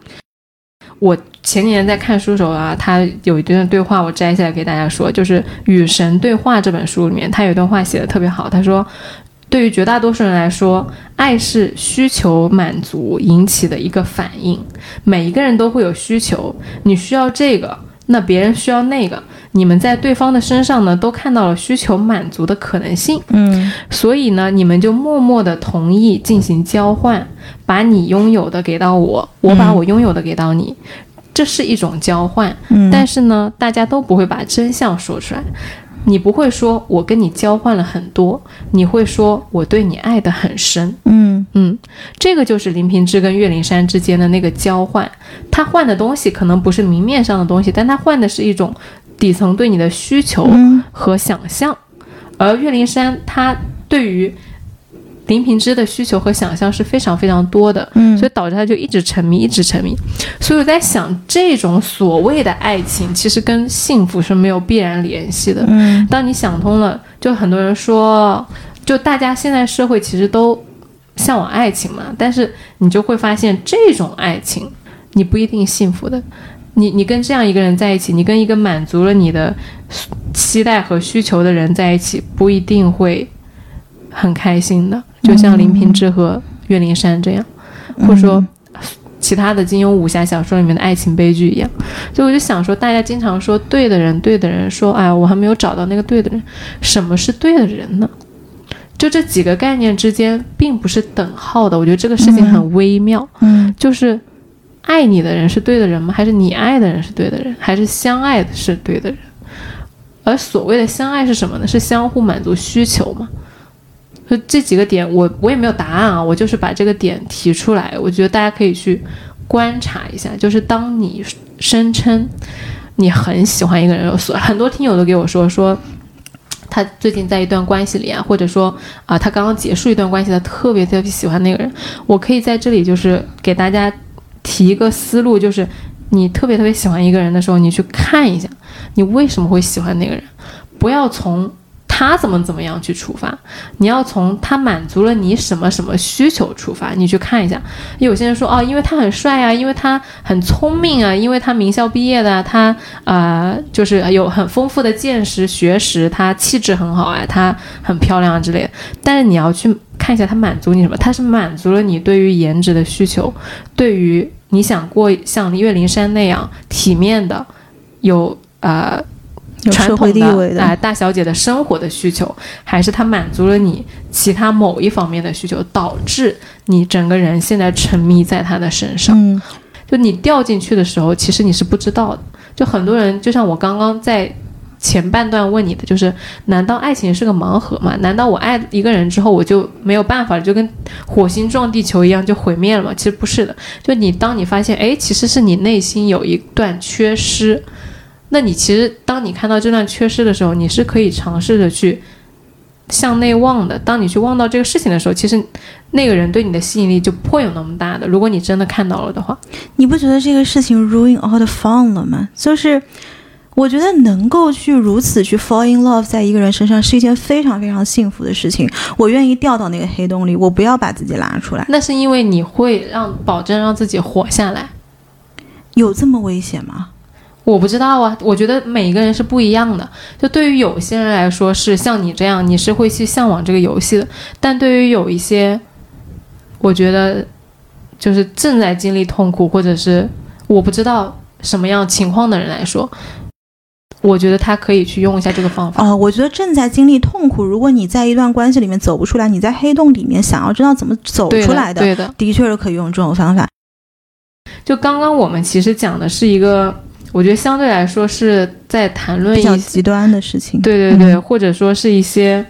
我前几年在看书的时候啊，他有一段对话，我摘下来给大家说，就是《与神对话》这本书里面，他有一段话写的特别好，他说。对于绝大多数人来说，爱是需求满足引起的一个反应。每一个人都会有需求，你需要这个，那别人需要那个，你们在对方的身上呢，都看到了需求满足的可能性。嗯所以呢，你们就默默的同意进行交换，把你拥有的给到我，我把我拥有的给到你，这是一种交换。嗯，但是呢，大家都不会把真相说出来。你不会说我跟你交换了很多，你会说我对你爱得很深。嗯嗯，这个就是林平之跟岳灵珊之间的那个交换。他换的东西可能不是明面上的东西，但他换的是一种底层对你的需求嗯和想象。而岳灵珊她对于林平之的需求和想象是非常非常多的，嗯所以导致他就一直沉迷，一直沉迷。所以我在想，这种所谓的爱情，其实跟幸福是没有必然联系的。嗯当你想通了，就很多人说，就大家现在社会其实都向往爱情嘛，但是你就会发现，这种爱情你不一定幸福的。你你跟这样一个人在一起，你跟一个满足了你的期待和需求的人在一起，不一定会很开心的。就像林平之和岳灵珊这样，或者说其他的金庸武侠小说里面的爱情悲剧一样。所以我就想说，大家经常说对的人，对的人，说哎，我还没有找到那个对的人。什么是对的人呢？就这几个概念之间并不是等号的，我觉得这个事情很微妙。嗯就是爱你的人是对的人吗？还是你爱的人是对的人？还是相爱的是对的人？而所谓的相爱是什么呢？是相互满足需求吗？所以这几个点我我也没有答案啊，我就是把这个点提出来，我觉得大家可以去观察一下。就是当你声称你很喜欢一个人，所很多听友都给我说说。他最近在一段关系里啊，或者说啊，他刚刚结束一段关系，他特别特别喜欢那个人。我可以在这里就是给大家提一个思路，就是你特别特别喜欢一个人的时候，你去看一下，你为什么会喜欢那个人，不要从。他怎么怎么样去出发？你要从他满足了你什么什么需求出发，你去看一下。有些人说哦，因为他很帅啊，因为他很聪明啊，因为他名校毕业的，他呃就是有很丰富的见识学识，他气质很好啊，他很漂亮之类的。但是你要去看一下他满足你什么？他是满足了你对于颜值的需求，对于你想过像岳灵珊那样体面的，有呃。传统的啊，大小姐的生活的需求，还是他满足了你其他某一方面的需求，导致你整个人现在沉迷在他的身上。嗯，就你掉进去的时候，其实你是不知道的。就很多人，就像我刚刚在前半段问你的，就是难道爱情是个盲盒吗？难道我爱一个人之后，我就没有办法了，就跟火星撞地球一样就毁灭了吗？其实不是的。就你当你发现，哎，其实是你内心有一段缺失。那你其实，当你看到这段缺失的时候，你是可以尝试着去向内望的。当你去望到这个事情的时候，其实那个人对你的吸引力就不会有那么大的。如果你真的看到了的话，你不觉得这个事情 ruin all the fun 了吗？就是我觉得能够去如此去 fall in love 在一个人身上是一件非常非常幸福的事情。我愿意掉到那个黑洞里，我不要把自己拉出来。那是因为你会让保证让自己活下来，有这么危险吗？我不知道啊，我觉得每一个人是不一样的。就对于有些人来说，是像你这样，你是会去向往这个游戏的；但对于有一些，我觉得就是正在经历痛苦，或者是我不知道什么样情况的人来说，我觉得他可以去用一下这个方法。啊，我觉得正在经历痛苦，如果你在一段关系里面走不出来，你在黑洞里面想要知道怎么走出来的，对的，的确是可以用这种方法。就刚刚我们其实讲的是一个。我觉得相对来说是在谈论比较极端的事情，对对对，或者说是一些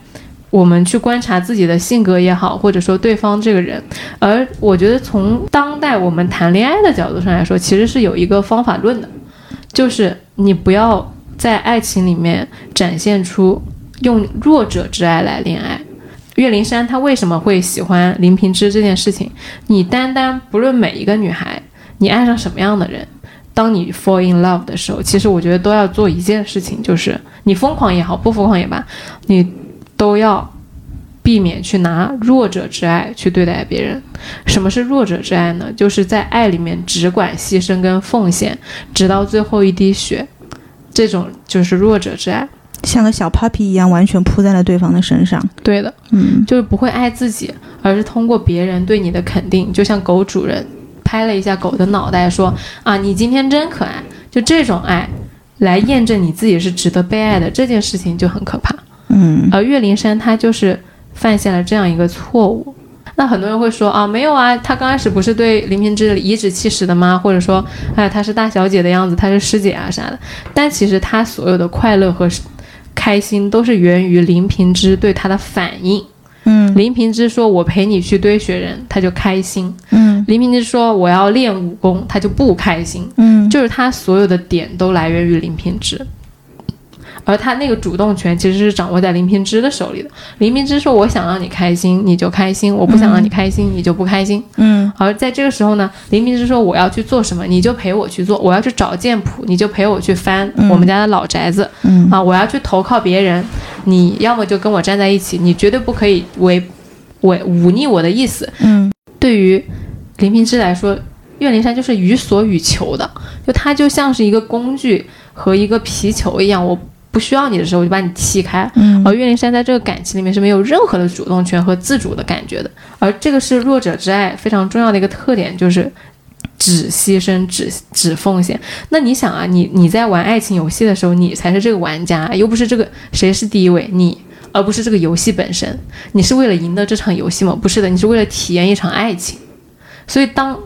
我们去观察自己的性格也好，或者说对方这个人。而我觉得从当代我们谈恋爱的角度上来说，其实是有一个方法论的，就是你不要在爱情里面展现出用弱者之爱来恋爱。岳灵珊她为什么会喜欢林平之这件事情？你单单不论每一个女孩，你爱上什么样的人。当你 fall in love 的时候，其实我觉得都要做一件事情，就是你疯狂也好，不疯狂也罢，你都要避免去拿弱者之爱去对待别人。什么是弱者之爱呢？就是在爱里面只管牺牲跟奉献，直到最后一滴血，这种就是弱者之爱，像个小 puppy 一样，完全扑在了对方的身上。对的，嗯，就是不会爱自己，而是通过别人对你的肯定，就像狗主人。拍了一下狗的脑袋，说：“啊，你今天真可爱。”就这种爱，来验证你自己是值得被爱的这件事情就很可怕。嗯，而岳灵珊她就是犯下了这样一个错误。那很多人会说：“啊，没有啊，她刚开始不是对林平之颐指气使的吗？或者说，哎，她是大小姐的样子，她是师姐啊啥的。”但其实她所有的快乐和开心都是源于林平之对她的反应。嗯，林平之说：“我陪你去堆雪人，他就开心。”嗯，林平之说：“我要练武功，他就不开心。”嗯，就是他所有的点都来源于林平之。而他那个主动权其实是掌握在林平之的手里的。林平之说：“我想让你开心，你就开心；我不想让你开心，你就不开心。”嗯。而在这个时候呢，林平之说：“我要去做什么，你就陪我去做；我要去找剑谱，你就陪我去翻我们家的老宅子。嗯。啊，我要去投靠别人，你要么就跟我站在一起，你绝对不可以违违忤逆我的意思。”嗯。对于林平之来说，岳灵珊就是予所欲求的，就他就像是一个工具和一个皮球一样，我。不需要你的时候，我就把你踢开。嗯，而岳灵珊在这个感情里面是没有任何的主动权和自主的感觉的。而这个是弱者之爱非常重要的一个特点，就是只牺牲、只只奉献。那你想啊，你你在玩爱情游戏的时候，你才是这个玩家，又不是这个谁是第一位，你而不是这个游戏本身。你是为了赢得这场游戏吗？不是的，你是为了体验一场爱情。所以当。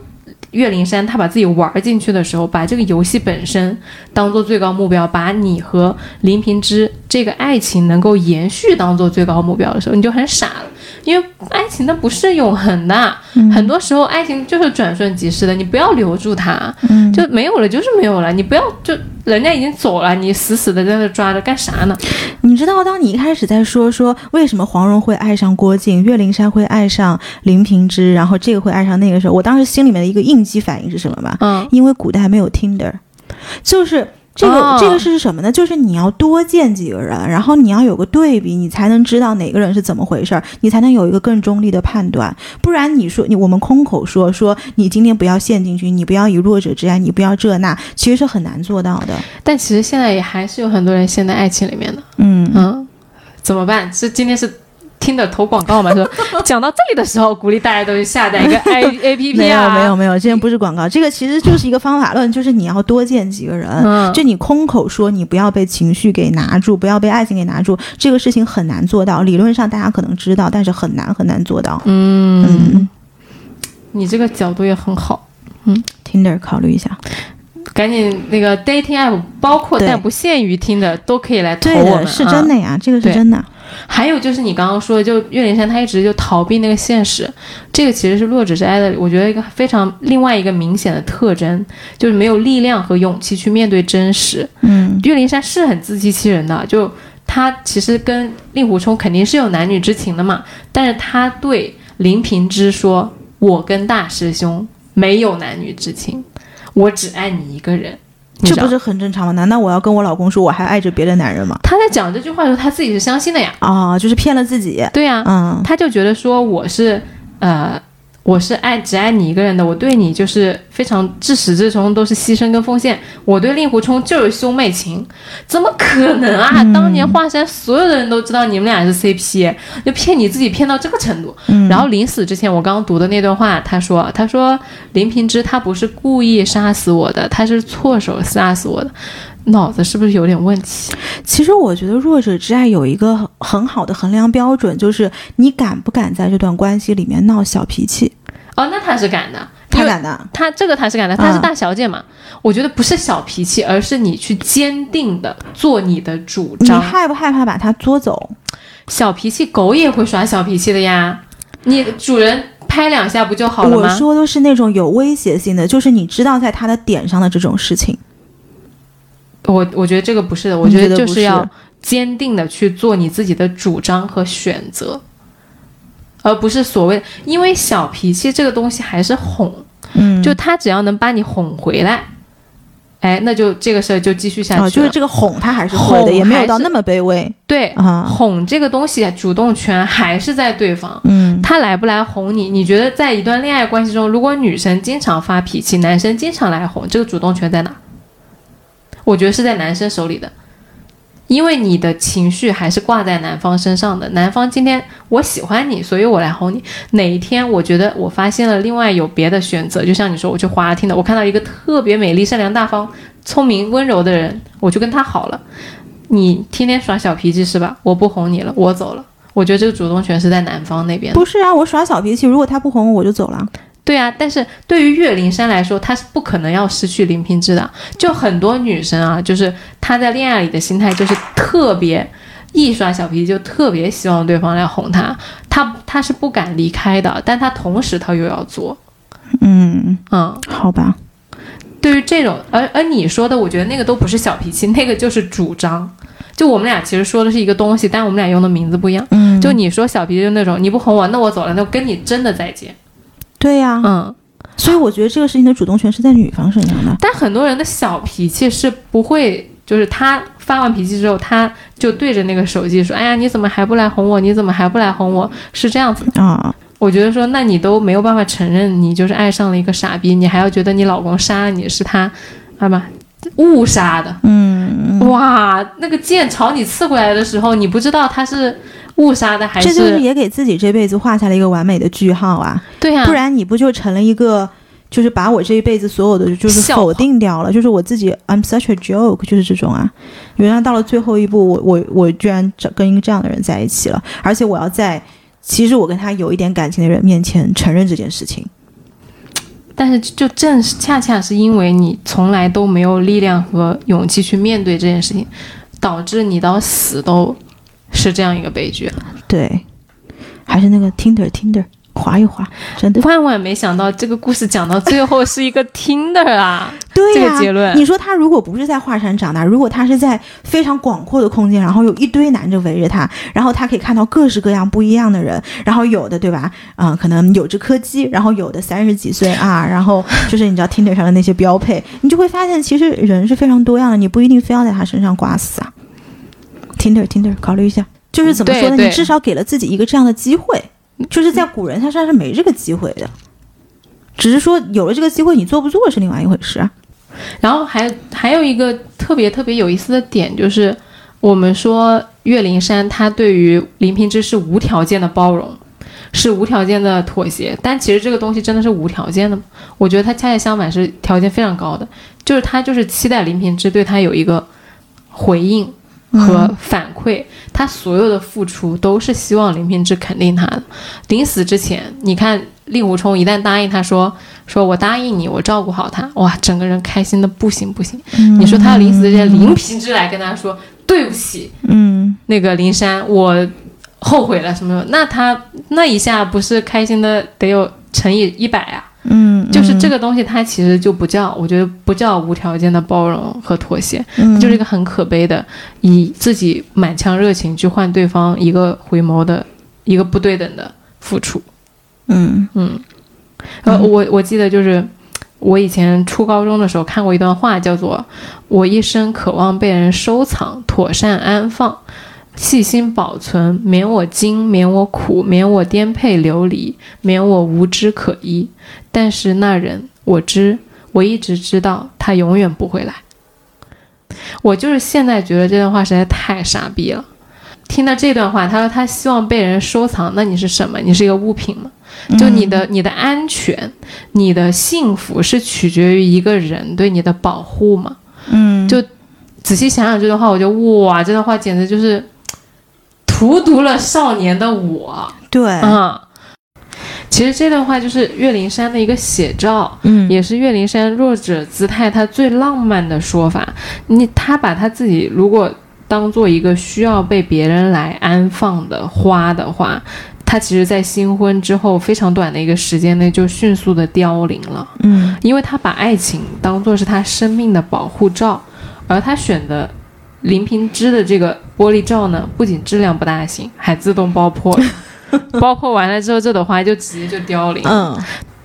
岳灵珊，他把自己玩进去的时候，把这个游戏本身当做最高目标，把你和林平之这个爱情能够延续当做最高目标的时候，你就很傻了。因为爱情它不是永恒的，很多时候爱情就是转瞬即逝的，你不要留住它，就没有了就是没有了，你不要就人家已经走了，你死死的在那抓着干啥呢？你知道，当你一开始在说说为什么黄蓉会爱上郭靖，岳灵珊会爱上林平之，然后这个会爱上那个时候，我当时心里面的一个应激反应是什么吗？嗯，因为古代没有 Tinder，就是。这个这个是什么呢？就是你要多见几个人，然后你要有个对比，你才能知道哪个人是怎么回事儿，你才能有一个更中立的判断。不然你说你我们空口说说你今天不要陷进去，你不要以弱者之爱，你不要这那，其实是很难做到的。但其实现在也还是有很多人陷在爱情里面的。嗯嗯，怎么办？是今天是。听的投广告嘛？说 讲到这里的时候，鼓励大家都去下载一个 A A P P 啊。没有没有没有，这不是广告，这个其实就是一个方法论，就是你要多见几个人。嗯，就你空口说，你不要被情绪给拿住，不要被爱情给拿住，这个事情很难做到。理论上大家可能知道，但是很难很难做到。嗯嗯，你这个角度也很好。嗯，Tinder 考虑一下，赶紧那个 dating app，包括但不限于听的都可以来投我们。是真的呀，这个是真的。还有就是你刚刚说的，就岳灵珊她一直就逃避那个现实，这个其实是弱者之爱的，我觉得一个非常另外一个明显的特征，就是没有力量和勇气去面对真实。嗯，岳灵珊是很自欺欺人的，就她其实跟令狐冲肯定是有男女之情的嘛，但是她对林平之说：“我跟大师兄没有男女之情，我只爱你一个人。”这不是很正常吗？难道我要跟我老公说我还爱着别的男人吗？他在讲这句话的时候，他自己是相信的呀。啊，就是骗了自己。对呀，嗯，他就觉得说我是，呃。我是爱只爱你一个人的，我对你就是非常至始至终都是牺牲跟奉献。我对令狐冲就是兄妹情，怎么可能啊？当年华山所有的人都知道你们俩是 CP，就骗你自己骗到这个程度。然后临死之前，我刚刚读的那段话，他说：“他说林平之他不是故意杀死我的，他是错手杀死我的，脑子是不是有点问题？”其实我觉得弱者之爱有一个很好的衡量标准，就是你敢不敢在这段关系里面闹小脾气。哦，那他是敢的，他敢的，他这个他是敢的，他是大小姐嘛。我觉得不是小脾气，而是你去坚定的做你的主张。你害不害怕把他捉走？小脾气，狗也会耍小脾气的呀。你主人拍两下不就好了吗？我说的是那种有威胁性的，就是你知道在他的点上的这种事情。我我觉得这个不是的，我觉得就是要坚定的去做你自己的主张和选择。而不是所谓，因为小脾气这个东西还是哄，嗯，就他只要能把你哄回来，哎，那就这个事儿就继续下去。就是这个哄他还是哄的，也没有到那么卑微。对，哄这个东西主动权还是在对方。嗯，他来不来哄你？你觉得在一段恋爱关系中，如果女生经常发脾气，男生经常来哄，这个主动权在哪？我觉得是在男生手里的。因为你的情绪还是挂在男方身上的，男方今天我喜欢你，所以我来哄你。哪一天我觉得我发现了另外有别的选择，就像你说，我去花听的，我看到一个特别美丽、善良、大方、聪明、温柔的人，我就跟他好了。你天天耍小脾气是吧？我不哄你了，我走了。我觉得这个主动权是在男方那边。不是啊，我耍小脾气，如果他不哄我，我就走了。对啊，但是对于岳灵珊来说，她是不可能要失去林平之的。就很多女生啊，就是她在恋爱里的心态就是特别一耍小脾气，就特别希望对方来哄她，她她是不敢离开的，但她同时她又要做。嗯嗯，好吧。对于这种，而而你说的，我觉得那个都不是小脾气，那个就是主张。就我们俩其实说的是一个东西，但我们俩用的名字不一样。嗯，就你说小脾气就那种，你不哄我，那我走了，那我跟你真的再见。对呀，嗯，所以我觉得这个事情的主动权是在女方身上的。但很多人的小脾气是不会，就是他发完脾气之后，他就对着那个手机说：“哎呀，你怎么还不来哄我？你怎么还不来哄我？”是这样子啊。我觉得说，那你都没有办法承认你就是爱上了一个傻逼，你还要觉得你老公杀了你是他，啊吧，误杀的。嗯，哇，那个剑朝你刺过来的时候，你不知道他是。误杀的还是这就是也给自己这辈子画下了一个完美的句号啊！对呀，不然你不就成了一个，就是把我这一辈子所有的就是否定掉了，就是我自己 I'm such a joke，就是这种啊！原来到了最后一步，我我我居然找跟一个这样的人在一起了，而且我要在其实我跟他有一点感情的人面前承认这件事情。但是就正是恰恰是因为你从来都没有力量和勇气去面对这件事情，导致你到死都。是这样一个悲剧，对，还是那个 Tinder Tinder 划一划，真的。万万没想到这个故事讲到最后是一个 Tinder 啊！对这个结论你说他如果不是在华山长大，如果他是在非常广阔的空间，然后有一堆男的围着他，然后他可以看到各式各样不一样的人，然后有的对吧？嗯，可能有只柯基，然后有的三十几岁啊，然后就是你知道 Tinder 上的那些标配，你就会发现其实人是非常多样的，你不一定非要在他身上挂死啊。Tinder Tinder 考虑一下，就是怎么说呢？你至少给了自己一个这样的机会，就是在古人他身上是没这个机会的，只是说有了这个机会，你做不做是另外一回事啊。然后还还有一个特别特别有意思的点，就是我们说岳灵珊她对于林平之是无条件的包容，是无条件的妥协，但其实这个东西真的是无条件的吗？我觉得他恰恰相反，是条件非常高的，就是他就是期待林平之对他有一个回应和反馈，他所有的付出都是希望林平之肯定他的。临死之前，你看令狐冲一旦答应他说说我答应你，我照顾好他，哇，整个人开心的不行不行。你说他临死之前，林平之来跟他说对不起，嗯，那个林山，我后悔了什么？那他那一下不是开心的得有乘以一百啊？嗯，就是这个东西，它其实就不叫，我觉得不叫无条件的包容和妥协，嗯。就是一个很可悲的，以自己满腔热情去换对方一个回眸的一个不对等的付出。嗯。嗯，呃，我我记得就是我以前初高中的时候看过一段话，叫做“我一生渴望被人收藏，妥善安放，细心保存，免我惊，免我苦，免我颠沛流离，免我无枝可依。但是那人，我知，我一直知道，他永远不会来。”我就是现在觉得这段话实在太傻逼了。听到这段话，他说他希望被人收藏，那你是什么？你是一个物品吗？就你的你的安全、你的幸福是取决于一个人对你的保护吗？嗯，就仔细想想这段话，我就哇，这段话简直就是荼毒了少年的我对，嗯！其实这段话就是岳灵珊的一个写照，嗯也是岳灵珊弱者姿态她最浪漫的说法。你她把她自己如果当做一个需要被别人来安放的花的话，她其实在新婚之后非常短的一个时间内就迅速的凋零了。嗯因为她把爱情当做是她生命的保护罩，而她选的林平之的这个玻璃罩呢，不仅质量不大行，还自动爆破了。爆破完了之后，这朵花就直接就凋零。嗯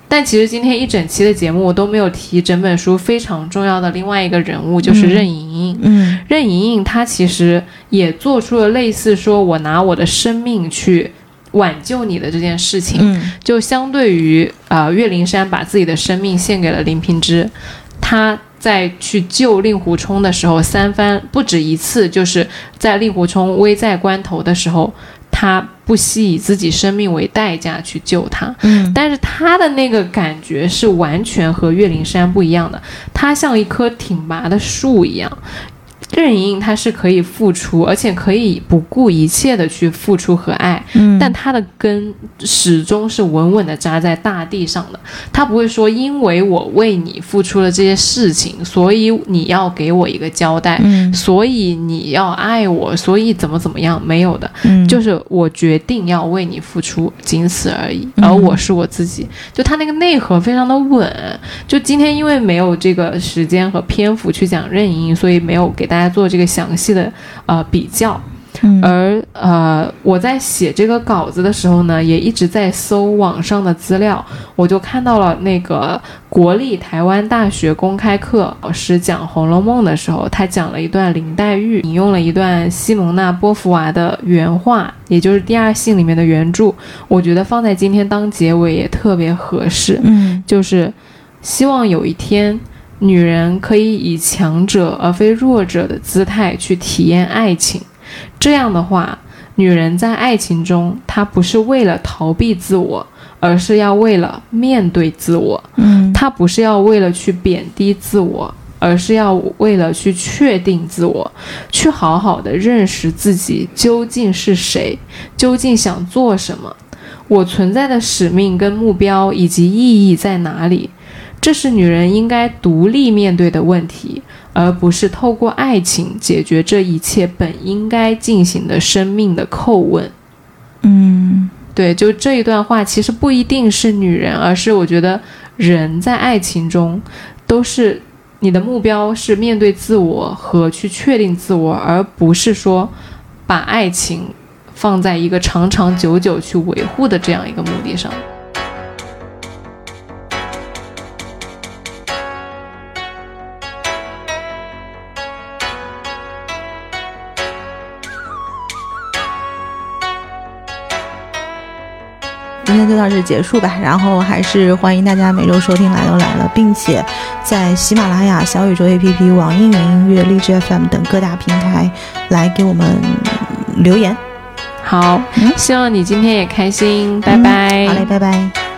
但其实今天一整期的节目我都没有提整本书非常重要的另外一个人物，就是任盈盈。嗯任盈盈她其实也做出了类似说我拿我的生命去挽救你的这件事情。嗯就相对于呃岳灵珊把自己的生命献给了林平之，他在去救令狐冲的时候，三番不止一次，就是在令狐冲危在关头的时候，他不惜以自己生命为代价去救他。嗯但是他的那个感觉是完全和岳灵珊不一样的，他像一棵挺拔的树一样。任盈盈她是可以付出，而且可以不顾一切的去付出和爱，嗯，但她的根始终是稳稳的扎在大地上的。她不会说，因为我为你付出了这些事情，所以你要给我一个交代，嗯所以你要爱我，所以怎么怎么样，没有的，嗯就是我决定要为你付出，仅此而已。嗯而我是我自己，就她那个内核非常的稳。就今天因为没有这个时间和篇幅去讲任盈盈，所以没有给大家做这个详细的呃比较。嗯而呃，我在写这个稿子的时候呢，也一直在搜网上的资料，我就看到了那个国立台湾大学公开课老师讲《红楼梦》的时候，他讲了一段林黛玉，引用了一段西蒙娜·波伏娃的原话，也就是《第二性》里面的原著，我觉得放在今天当结尾也特别合适。嗯就是希望有一天，女人可以以强者而非弱者的姿态去体验爱情。这样的话，女人在爱情中，她不是为了逃避自我，而是要为了面对自我。嗯她不是要为了去贬低自我，而是要为了去确定自我，去好好的认识自己究竟是谁，究竟想做什么，我存在的使命跟目标以及意义在哪里？这是女人应该独立面对的问题，而不是透过爱情解决这一切本应该进行的生命的叩问。嗯对，就这一段话，其实不一定是女人，而是我觉得人在爱情中都是你的目标是面对自我和去确定自我，而不是说把爱情放在一个长长久久去维护的这样一个目的上。到这结束吧，然后还是欢迎大家每周收听来都来了，并且在喜马拉雅、小宇宙 APP、网易云音乐、荔枝 FM 等各大平台来给我们留言。好，希望你今天也开心，拜拜。好嘞，拜拜。